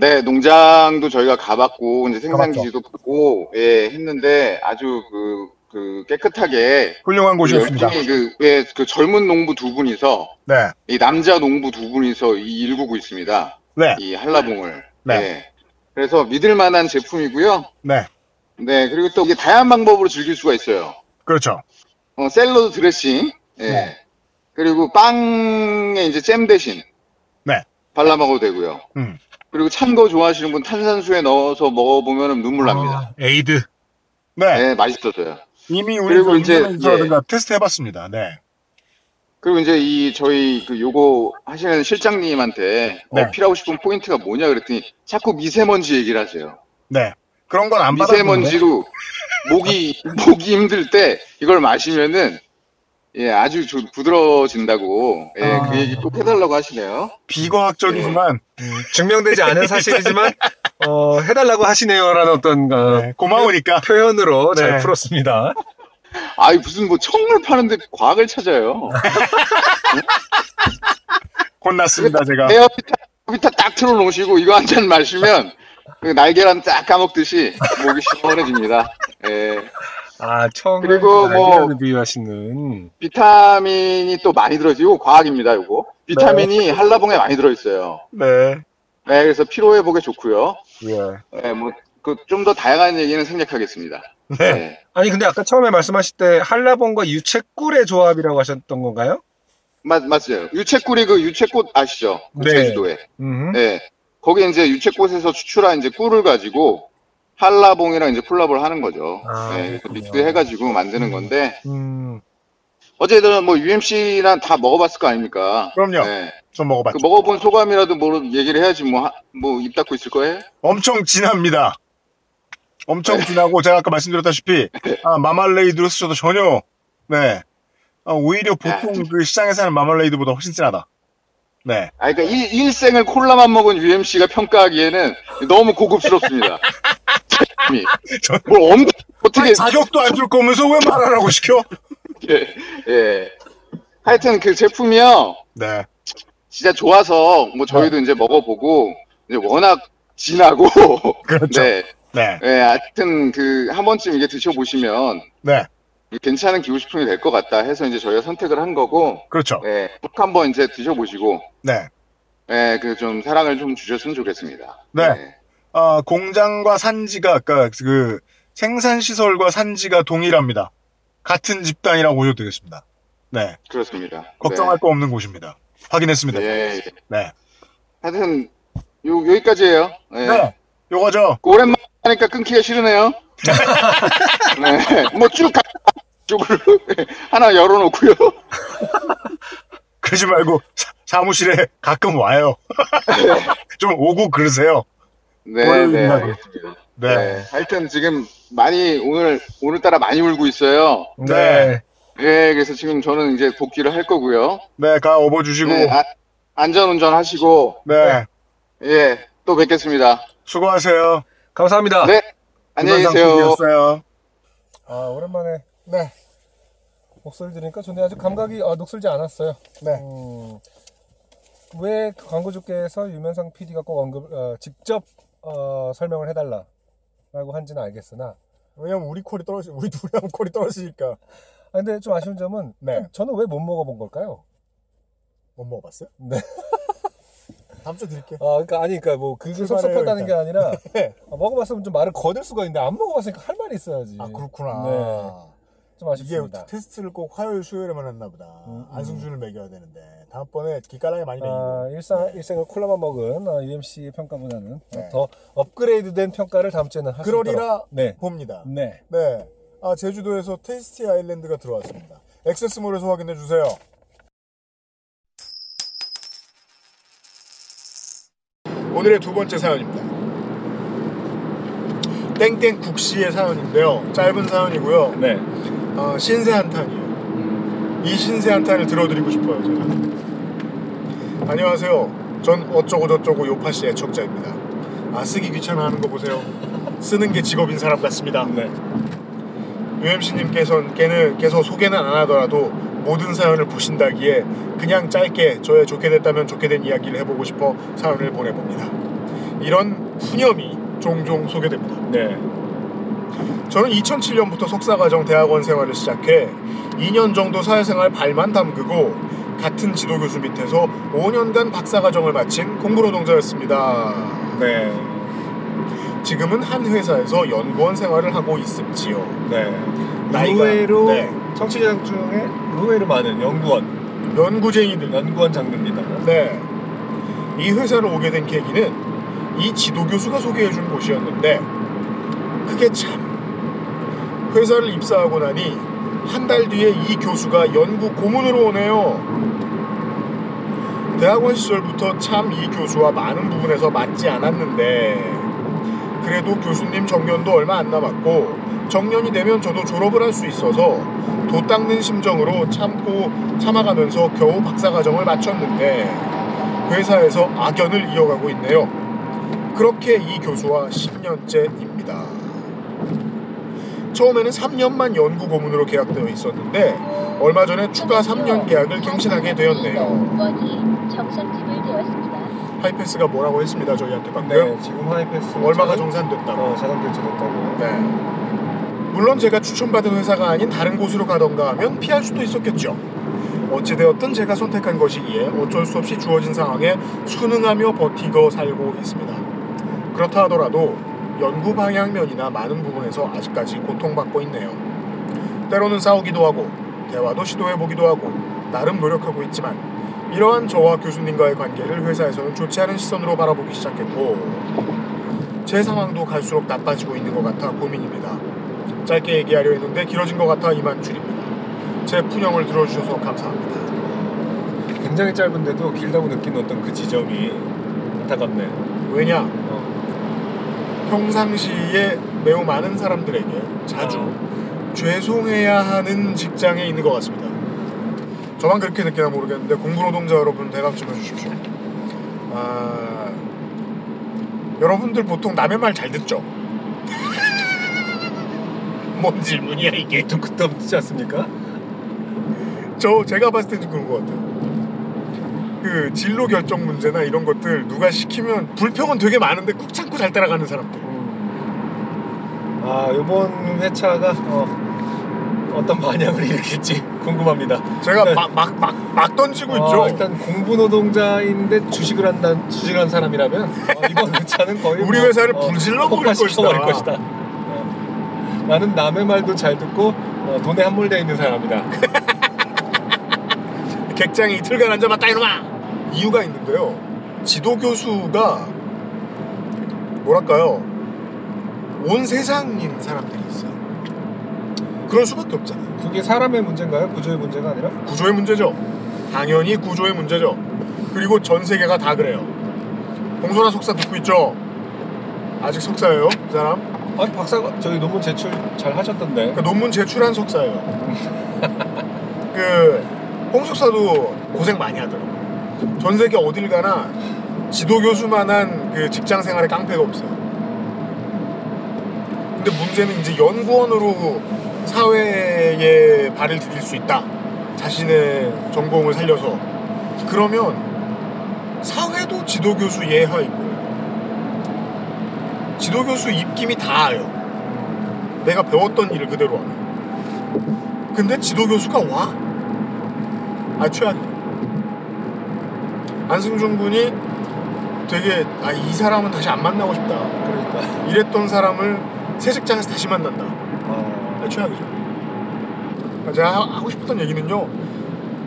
네, 농장도 저희가 가봤고, 이제 생산기지도 보고, 예, 했는데, 아주 그, 그, 깨끗하게. 훌륭한 곳이었습니다. 열심히 그, 예, 그 젊은 농부 두 분이서, 네. 이 남자 농부 두 분이서 이 일구고 있습니다. 네. 이 한라봉을. 네. 예. 그래서 믿을 만한 제품이고요. 네. 네, 그리고 또 이게 다양한 방법으로 즐길 수가 있어요. 그렇죠. 어, 샐러드 드레싱. 예. 네. 그리고 빵에 이제 잼 대신 네. 발라 먹어도 되고요. 음. 그리고 찬 거 좋아하시는 분 탄산수에 넣어서 먹어보면 눈물 납니다. 에이드. 네. 네, 맛있어서요. 이미 우리 그리고 그 이제, 인터넷에서든가 테스트 해봤습니다. 네. 그리고 이제 이 저희 그 요거 하시는 실장님한테 네. 어필하고 싶은 포인트가 뭐냐 그랬더니 자꾸 미세먼지 얘기를 하세요. 네. 그런 건 안 받아. 미세먼지로 목이 목이 힘들 때 이걸 마시면은 예 아주 좀 부드러워진다고 예, 아. 그 얘기 꼭 해달라고 하시네요. 비과학적이지만 증명되지 않은 사실이지만 어, 해달라고 하시네요라는 어떤 어, 네, 고마우니까. 표현으로 잘 네. 풀었습니다. 아이 무슨 뭐 청을 파는데 과학을 찾아요. 혼났습니다 제가. 에어비타 비타 딱 틀어놓으시고 이거 한 잔 마시면 그 날계란 딱 까먹듯이 목이 시원해집니다. 예. 아 청을 그리고 뭐- 비유하시는 비타민이 또 많이 들어지고 과학입니다, 요거. 비타민이 한라봉에 많이 들어있어요. 네. 네, 그래서 피로 회복에 좋고요. 예. 네, 뭐, 그, 좀 더 다양한 얘기는 생략하겠습니다. 네. 아니 근데 아까 처음에 말씀하실 때 한라봉과 유채꿀의 조합이라고 하셨던 건가요? 맞, 맞아요. 유채꿀이 그 유채꽃 아시죠? 그 네. 제주도에. 음. 네. 거기에 이제 유채꽃에서 추출한 이제 꿀을 가지고 한라봉이랑 이제 콜라보를 하는 거죠. 아, 네, 그래서 그렇군요. 믹스해가지고 만드는 건데, 음. 어쨌든 뭐 UMC랑 다 먹어봤을 거 아닙니까? 그럼요. 네. 좀 먹어봤죠. 그 먹어본 소감이라도 뭐 얘기를 해야지 뭐, 뭐 입 닫고 있을 거예요? 엄청 진합니다. 엄청 진하고 제가 아까 말씀드렸다시피 아, 마말레이드로 쓰셔도 전혀 네 아, 오히려 보통 그 시장에서 하는 마말레이드보다 훨씬 진하다. 네. 아, 그러니까 일, 일생을 콜라만 먹은 UMC가 평가하기에는 너무 고급스럽습니다. 저- 뭘 엄, 어떻게 자격도 안 줄 거면서 왜 말하라고 시켜? 예, 예. 하여튼 그 제품이요. 네. 진짜 좋아서 뭐 저희도 이제 먹어보고 이제 워낙 진하고 그렇죠. 네. 네. 예, 하여튼 그 한 번쯤 이게 드셔보시면 네. 괜찮은 기호식품이 될 것 같다 해서 이제 저희가 선택을 한 거고 그렇죠. 예, 꼭 한번 이제 드셔보시고 네. 예, 그좀 사랑을 좀 주셨으면 좋겠습니다. 네. 아, 공장과 산지가 아까 그 생산 시설과 산지가 동일합니다. 같은 집단이라고 보셔도 되겠습니다. 네. 그렇습니다. 걱정할 거 없는 곳입니다. 확인했습니다. 네. 예, 예. 네. 하여튼 요 여기까지예요. 예. 네. 요거죠. 오랜만에 하니까 끊기가 싫으네요. <laughs> 네. 뭐 쭉 쪽을 <laughs> 하나 열어놓고요. <laughs> 그러지 말고 사, 무실에 가끔 와요. <laughs> 좀 오고 그러세요. 네, 네. 알겠습니다. 네. 네. 하여튼 지금 많이 오늘 오늘따라 많이 울고 있어요. 네. 예, 그래서 지금 저는 이제 복귀를 할 거고요. 네, 가 업어 주시고. 네, 아, 안전 운전 하시고 네. 예, 또 뵙겠습니다. 수고하세요. 감사합니다. 네, 안녕히 계세요. 아 오랜만에 네 목소리 들으니까 좋네 아주 감각이 아, 녹슬지 않았어요. 네. 음, 왜 광고주께서 유면상 PD가 꼭 언급 어, 직접 어, 설명을 해달라라고 한지는 알겠으나 왜냐면 우리 콜이 떨어지, 우리 둘이 하면 콜이 떨어지니까. 아, 근데 좀 아쉬운 점은 네. 저는 왜 못 먹어본 걸까요? 못 먹어봤어요? 네. <laughs> 다음 주에 드릴게요. 아 그러니까 아니 그러니까 뭐 그게 섭섭하다는 게. 아니라 <laughs> 네. 아, 먹어봤으면 좀 말을 거들 수가 있는데 안 먹어봤으니까 할 말이 있어야지. 아, 그렇구나. 네. 좀 이게 아쉽습니다. 테스트를 꼭 화요일, 수요일에만 했나 보다. 음, 음. 안승준을 매겨야 되는데. 다음번에 기깔나게 많이 매기고. 아, 일상, 일생을 콜라만 먹은 어, UMC의 평가보다는 네. 더 업그레이드된 평가를 다음 주에는 할 수 있도록. 그러리라 네. 봅니다. 네. 네. 아, 제주도에서 테이스티 아일랜드가 들어왔습니다. 액세스몰에서 확인해 주세요. 오늘의 두 번째 사연입니다. 땡땡 국시의 사연인데요. 짧은 사연이고요. 네. 어, 신세 한탄이에요. 이 신세 한탄을 들어드리고 싶어요, 제가. 안녕하세요. 전 어쩌고 저쩌고 요파씨 애청자입니다. 아, 쓰기 귀찮아하는 거 보세요. 쓰는 게 직업인 사람 같습니다. 네. UMC님께서는 걔는 계속 소개는 안 하더라도 모든 사연을 보신다기에 그냥 짧게 저의 좋게 됐다면 좋게 된 이야기를 해보고 싶어 사연을 보내봅니다. 이런 푸념이 종종 소개됩니다. 네. 저는 2007년부터 석사과정 대학원 생활을 시작해 2년 정도 사회생활 발만 담그고 같은 지도 교수 밑에서 5년간 박사과정을 마친 공부노동자였습니다. 네. 지금은 한 회사에서 연구원 생활을 하고 있습지요. 네. 나이가- 의외로 네. 청취자 중에 의외로 많은 연구원, 연구쟁이들. 연구원 장르입니다. 네. 이 회사를 오게 된 계기는 이 지도 교수가 소개해준 곳이었는데 그게 참 회사를 입사하고 나니 한 달 뒤에 이 교수가 연구 고문으로 오네요. 대학원 시절부터 참 이 교수와 많은 부분에서 맞지 않았는데 그래도 교수님 정년도 얼마 안 남았고 정년이 되면 저도 졸업을 할 수 있어서 도 닦는 심정으로 참고 참아가면서 겨우 박사과정을 마쳤는데 회사에서 악연을 이어가고 있네요. 그렇게 이 교수와 10년째입니다. 처음에는 3년만 연구 고문으로 계약되어 있었는데 얼마 전에 추가 3년 계약을 갱신하게 되었네요. 하이패스가 뭐라고 했습니다 저희한테 방금. 네, 지금 하이패스 얼마가 정산됐다고. 어, 자동 결제됐다고. 네. 물론 제가 추천받은 회사가 아닌 다른 곳으로 가던가 하면 피할 수도 있었겠죠. 어찌되었든 제가 선택한 것이기에 어쩔 수 없이 주어진 상황에 순응하며 버티고 살고 있습니다. 그렇다 하더라도 연구 방향면이나 많은 부분에서 아직까지 고통받고 있네요. 때로는 싸우기도 하고 대화도 시도해보기도 하고 나름 노력하고 있지만 이러한 저와 교수님과의 관계를 회사에서는 좋지 않은 시선으로 바라보기 시작했고 제 상황도 갈수록 나빠지고 있는 것 같아 고민입니다. 짧게 얘기하려 했는데 길어진 것 같아 이만 줄입니다. 제 푸념을 들어주셔서 감사합니다. 굉장히 짧은데도 길다고 느낀 어떤 그 지점이 안타깝네. 왜냐? 어, 평상시에 매우 많은 사람들에게 자주 죄송해야 하는 직장에 있는 것 같습니다. 저만 그렇게 느끼나 모르겠는데 공부노동자 여러분 대답 좀 해주십시오. 아, 여러분들 보통 남의 말 잘 듣죠? <laughs> 뭔 질문이야 이게? 좀 그따없지 않습니까? 저 제가 봤을 때는 그런 것 같아요. 그 진로 결정 문제나 이런 것들 누가 시키면 불평은 되게 많은데 꾹 참고 잘 따라가는 사람들. 아, 이번 회차가 어, 어떤 반향을 일으킬지 궁금합니다. 제가 네. 막막 막 막 던지고 있죠. 어, 일단 공부 노동자인데 주식을 한다 주식을 한 사람이라면 어, 이번 <laughs> 회차는 거의 우리 뭐, 회사를 불질러 버릴 것이다. 어. 나는 남의 말도 잘 듣고 어, 돈에 함몰되어 있는 사람이다. <laughs> 객장에 이틀간 앉아봤다 이놈아. 이유가 있는데요. 지도 교수가 뭐랄까요? 온 세상인 사람들이 있어요. 그럴 수밖에 없잖아요. 그게 사람의 문제인가요? 구조의 문제가 아니라? 구조의 문제죠. 당연히 구조의 문제죠. 그리고 전 세계가 다 그래요. 홍소라 석사 듣고 있죠? 아직 석사예요, 그 사람? 아니 박사가 저희 논문 제출 잘 하셨던데. 그 논문 제출한 석사예요. <laughs> 그 홍석사도 고생 많이 하더라고. 전 세계 어딜 가나 지도 교수만한 그 직장 생활에 깡패가 없어요. 근데 문제는 이제 연구원으로 사회에 발을 디딜 수 있다. 자신의 전공을 살려서 그러면 사회도 지도 교수 거예요. 지도 교수 입김이 닿아요. 내가 배웠던 일을 그대로 하면. 근데 지도 교수가 와? 아 최악이야. 안승준 군이 되게 아 이 사람은 다시 안 만나고 싶다. 그러니까. 이랬던 사람을 새 직장에서 다시 만난다. 어, 아, 최악이죠. 아, 제가 하- 하고 싶었던 얘기는요.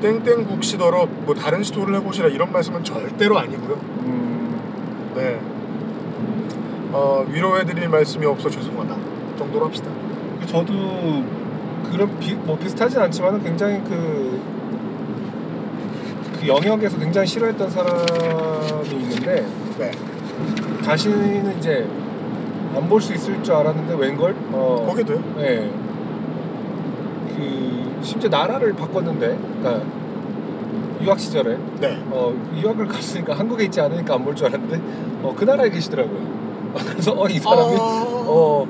땡땡국 시더러 뭐 다른 시도를 해보시라 이런 말씀은 절대로 아니고요. 음, 네. 어, 위로해드릴 말씀이 없어 죄송하다 정도로 합시다. 그 저도 그런 비, 뭐 비슷하진 않지만 굉장히 그, 그 영역에서 굉장히 싫어했던 사람이 있는데 네. 자신은 이제 안 볼 수 있을 줄 알았는데 웬걸? 어, 보게 돼요. 네. 그 심지어 나라를 바꿨는데, 그러니까 유학 시절에 네. 어, 유학을 갔으니까 한국에 있지 않으니까 안 볼 줄 알았는데 어, 그 나라에 계시더라고요. <laughs> 그래서 어, 이 사람이 어,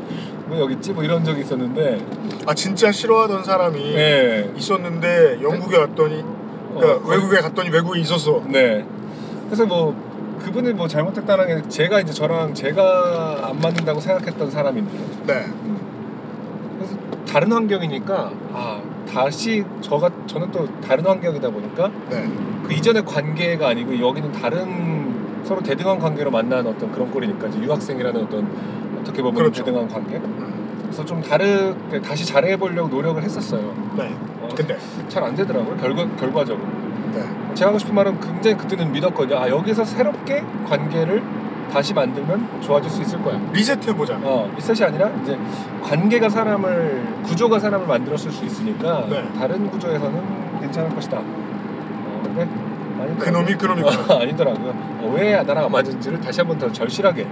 왜 여기 있지? 뭐 이런 적이 있었는데 아 진짜 싫어하던 사람이 네. 있었는데 영국에 갔더니 그러니까 어, 외국에 갔더니 외국에 있었어. 네. 그래서 뭐 그분이 뭐 잘못했다는 게 제가 이제 저랑 제가 안 맞는다고 생각했던 사람인데 네. 그래서 다른 환경이니까 아 다시 저가 저는 또 다른 환경이다 보니까 네. 그 이전의 관계가 아니고 여기는 다른 서로 대등한 관계로 만난 어떤 그런 꼴이니까 이제 유학생이라는 어떤 어떻게 보면 그렇죠. 대등한 관계. 음. 그래서 좀 다르게 다시 잘해보려고 노력을 했었어요. 네. 어, 근데 잘 안 되더라고요. 결과 결과적으로. 네. 제가 하고 싶은 말은 굉장히 그때는 믿었거든요. 아 여기서 새롭게 관계를 다시 만들면 좋아질 수 있을 거야. 리셋해 보자. 어 리셋이 아니라 이제 관계가 사람을 구조가 사람을 만들었을 수 있으니까 네. 다른 구조에서는 괜찮을 것이다. 어 근데 아니더라고요. 그놈이 그놈이 어, <laughs> 아니더라고요. 어, 왜 나랑 안 맞은지를 다시 한번 더 절실하게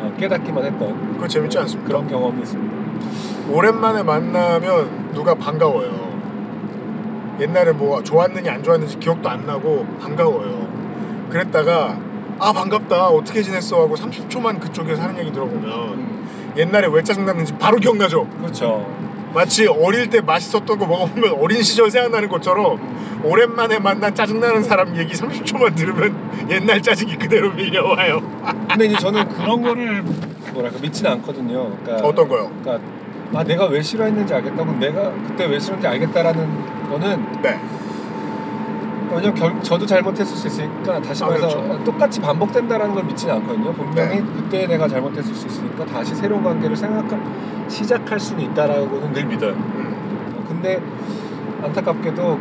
어, 깨닫기만 했던 그거 재밌지 않습니까? 그런 경험이 있습니다. 오랜만에 만나면 누가 반가워요. 옛날에 뭐 좋았느냐 안 좋았는지 기억도 안 나고 반가워요. 그랬다가 아 반갑다 어떻게 지냈어 하고 30초만 그쪽에서 하는 얘기 들어보면 음, 옛날에 왜 짜증났는지 바로 기억나죠. 그렇죠. 마치 어릴 때 맛있었던 거 먹어보면 어린 시절 생각나는 것처럼 오랜만에 만난 짜증나는 사람 얘기 30초만 들으면 옛날 짜증이 그대로 밀려와요. 근데 이제 저는 그런 거를 뭐랄까 믿지는 않거든요. 그러니까 어떤 거요? 그러니까 아 내가 왜 싫어했는지 알겠다고 내가 그때 왜 싫었는지 알겠다라는 거는 네. 왜냐면 결, 저도 잘못했을 수 있으니까 다시 아, 말해서 그렇죠. 똑같이 반복된다라는 걸 믿지는 않거든요. 분명히 네. 그때 내가 잘못했을 수 있으니까 다시 새로운 관계를 생각할 시작할 수는 있다라고는 늘 믿어요. 음. 어, 근데 안타깝게도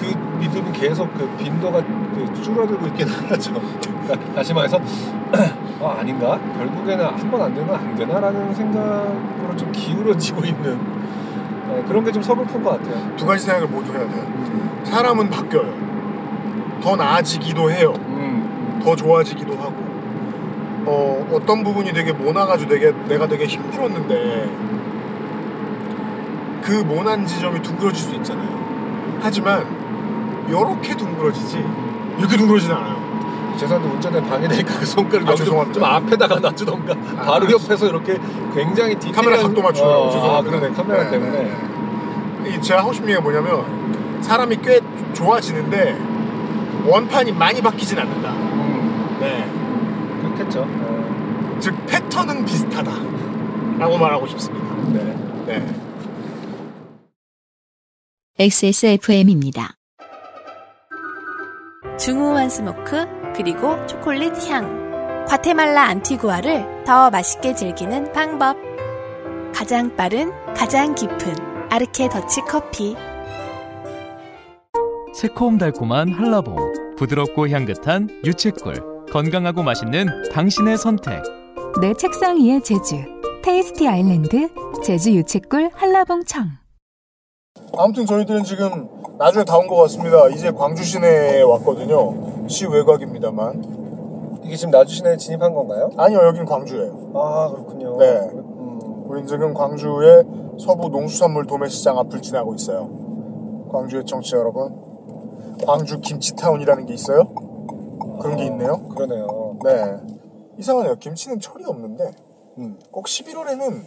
그 믿음이 계속 그 빈도가 그 줄어들고 있긴 하죠. 그러니까 <laughs> 다시 말해서 어, 아닌가? 결국에는 한 번 안 되면 안 되나라는 생각으로 좀 기울어지고 있는 네, 그런 게 좀 서글픈 것 같아요. 두 가지 생각을 모두 해야 돼요. 사람은 바뀌어요. 더 나아지기도 해요. 음, 더 좋아지기도 하고 어, 어떤 부분이 되게 모나가지고 되게 내가 되게 힘들었는데 그 모난 지점이 둥그러질 수 있잖아요. 하지만 이렇게 둥그러지지 이렇게 둥그러지는 않아요. 죄송한데 운전에 방해되니까 그 손가락 아, 좀. 좀 앞에다가 놔주던가 아, <laughs> 바로. 옆에서 이렇게 굉장히 디테일한 카메라 각도 맞춰요. 어, 아 죄송합니다. 그러네 카메라 네, 때문에 네, 네. 이 제가 하고 싶은 얘기가 뭐냐면 사람이 꽤 좋아지는데 원판이 많이 바뀌진 않는다. 음, 네. 그렇겠죠. 어, 즉 패턴은 비슷하다. 라고 말하고 싶습니다. 네. 네. XSFM입니다. 중후한 smoke 그리고 초콜릿 향 과테말라 안티구아를 더 맛있게 즐기는 방법. 가장 빠른 가장 깊은 아르케 더치 커피. 새콤달콤한 한라봉, 부드럽고 향긋한 유채꿀, 건강하고 맛있는 당신의 선택. 내 책상 위의 제주 테이스티 아일랜드 제주 유채꿀 한라봉청 아무튼 저희들은 지금 나중에 다 온 것 같습니다. 이제 광주 시내에 왔거든요. 시 외곽입니다만. 이게 지금 나주 시내에 진입한 건가요? 아니요, 여긴 광주예요. 아 그렇군요. 네. 음, 우린 지금 광주의 서부 농수산물 도매시장 앞을 지나고 있어요. 광주의 청취자 여러분. 광주 김치타운이라는 게 있어요? 그런 게 있네요. 그러네요. 네. 이상하네요. 김치는 철이 없는데 음. 꼭 11월에는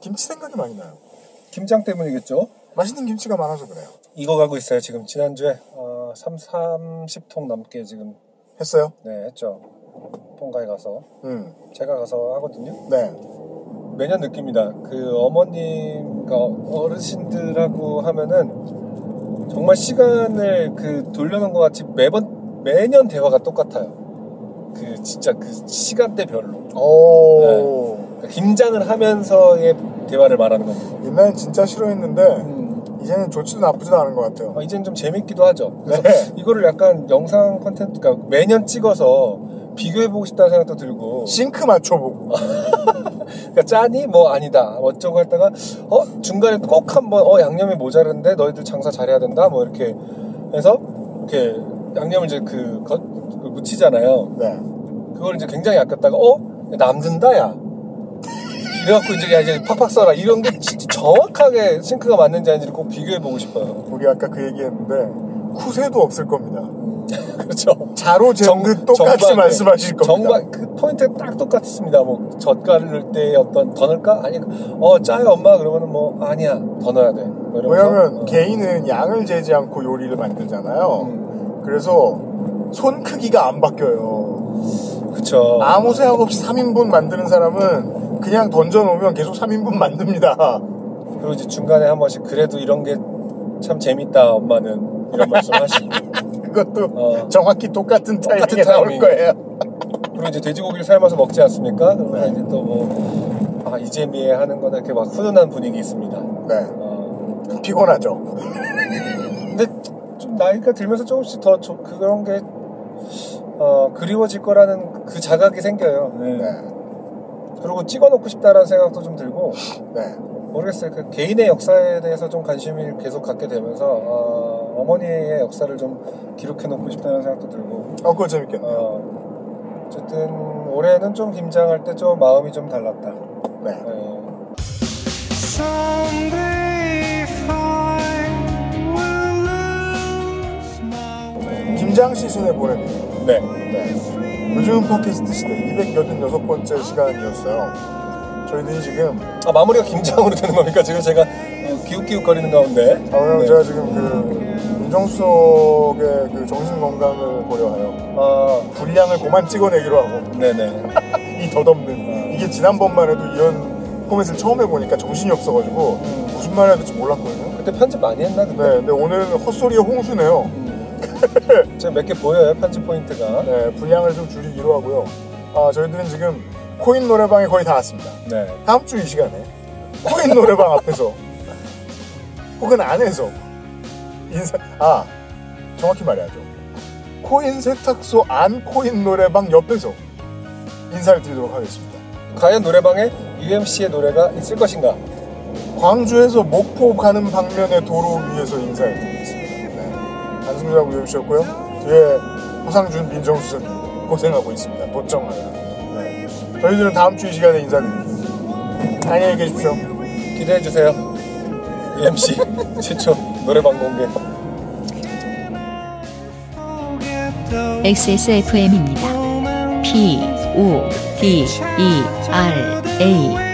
김치 생각이 많이 나요. 김장 때문이겠죠? 맛있는 김치가 많아서 그래요. 이거 가고 있어요. 지금 지난주에 어, 3, 30통 넘게 지금 했어요? 네 했죠. 본가에 가서 음. 제가 가서 하거든요. 네. 매년 느낍니다. 그 어머님, 그러니까 어르신들하고 하면은 정말 시간을 그 돌려놓은 것 같이 매번 매년 대화가 똑같아요. 그 진짜 그 시간대별로 오. 그러니까 김장을 하면서의 대화를 말하는 겁니다. 옛날엔 진짜 싫어했는데 음, 이제는 좋지도 나쁘지도 않은 것 같아요. 어, 이제는 좀 재밌기도 하죠. 그래서 네. 이거를 약간 영상 콘텐츠, 그러니까 매년 찍어서 비교해보고 싶다는 생각도 들고 싱크 맞춰보고. <laughs> 그러니까 짜니 뭐 아니다 뭐 어쩌고 했다가 어 중간에 꼭 한번 어 양념이 모자른데 너희들 장사 잘해야 된다 뭐 이렇게 해서 이렇게 양념을 이제 그, 거, 그 묻히잖아요 네. 그걸 이제 굉장히 아꼈다가 어 남든다 야 이래갖고 이제 야 이제 팍팍 써라 이런 게 진짜 정확하게 싱크가 맞는지 아닌지를 꼭 비교해보고 싶어요 우리 아까 그 얘기했는데 쿠세도 없을 겁니다. <laughs> 그렇죠 자로 잰듯 똑같이 정반대. 말씀하실 겁니다. 정말 그 포인트 딱 똑같습니다. 뭐 젓갈을 넣을 때 어떤 더 넣을까? 아니 어 짜요 엄마 그러면은 뭐 아니야 더 넣어야 돼. 뭐. 왜냐면 어. 개인은 양을 재지 않고 요리를 만들잖아요. 음, 그래서 손 크기가 안 바뀌어요. 그쵸. 아무 생각 없이 3인분 만드는 사람은 그냥 던져놓으면 계속 3인분 만듭니다. 그리고 이제 중간에 한 번씩 그래도 이런 게 참 재밌다 엄마는 이런 말씀 하시고 <laughs> 그것도 어, 정확히 똑같은 타이밍에 똑같은 나올. 거예요. 그리고 이제 돼지고기를 삶아서 먹지 않습니까? 그러면 이제 또 뭐, 아, 이재미에 하는 거나 이렇게 막 훈훈한 분위기 있습니다. 네. 어, 피곤하죠. 근데 좀 나이가 들면서 조금씩 더좀 그런 게, 어, 그리워질 거라는 그 자각이 생겨요. 네. 네. 그리고 찍어놓고 싶다라는 생각도 좀 들고, 네. 모르겠어요. 그 개인의 역사에 대해서 좀 관심을 계속 갖게 되면서, 어, 어머니의 역사를 좀 기록해놓고 싶다는 생각도 들고, 어, 그거 재밌겠네요. 어, 어쨌든 올해는 좀 김장할 때 좀 마음이 좀 달랐다. 네. 어, 김장 시즌에 보내드린 네. 네. 요즘 팟캐스트 시대 286번째 시간이었어요. 저희들이 지금 아, 마무리가 김장으로 되는 겁니까? 지금 제가 어, 기웃기웃거리는 가운데. 아, 왜냐면 네. 제가 지금 그 민정수석의 그 정신 건강을 고려하여 아, 분량을 그만 찍어내기로 하고 네네. <laughs> 이 덧없는 이게 지난번만 해도 이런 포맷을 처음 해보니까 정신이 없어가지고 무슨 말 해야 될지 몰랐거든요. 그때 편집 많이 했나? 근데? 네, 근데 오늘은 헛소리의 홍수네요. <laughs> 제가 몇개 보여요, 편집 포인트가. 네, 분량을 좀 줄이기로 하고요. 아, 저희들은 지금 코인 노래방에 거의 다 왔습니다. 네. 다음 주 이 시간에 코인 노래방 <laughs> 앞에서 혹은 안에서 인사 아 정확히 말해야죠. 코인 세탁소 안 코인 노래방 옆에서 인사를 드리도록 하겠습니다. 과연 노래방에 UMC의 노래가 있을 것인가? 광주에서 목포 가는 방면의 도로 위에서 인사를 드리겠습니다. 네. 안승준하고 UMC였고요. 뒤에 허상준 민정수석이 고생하고 있습니다. 도청하느라. 네. 저희들은 다음 주 이 시간에 인사드립니다. 안녕히 계십시오. 기대해주세요. UMC <laughs> 최초 노래방 공개. XSFM입니다. P, O, D, E, R, A.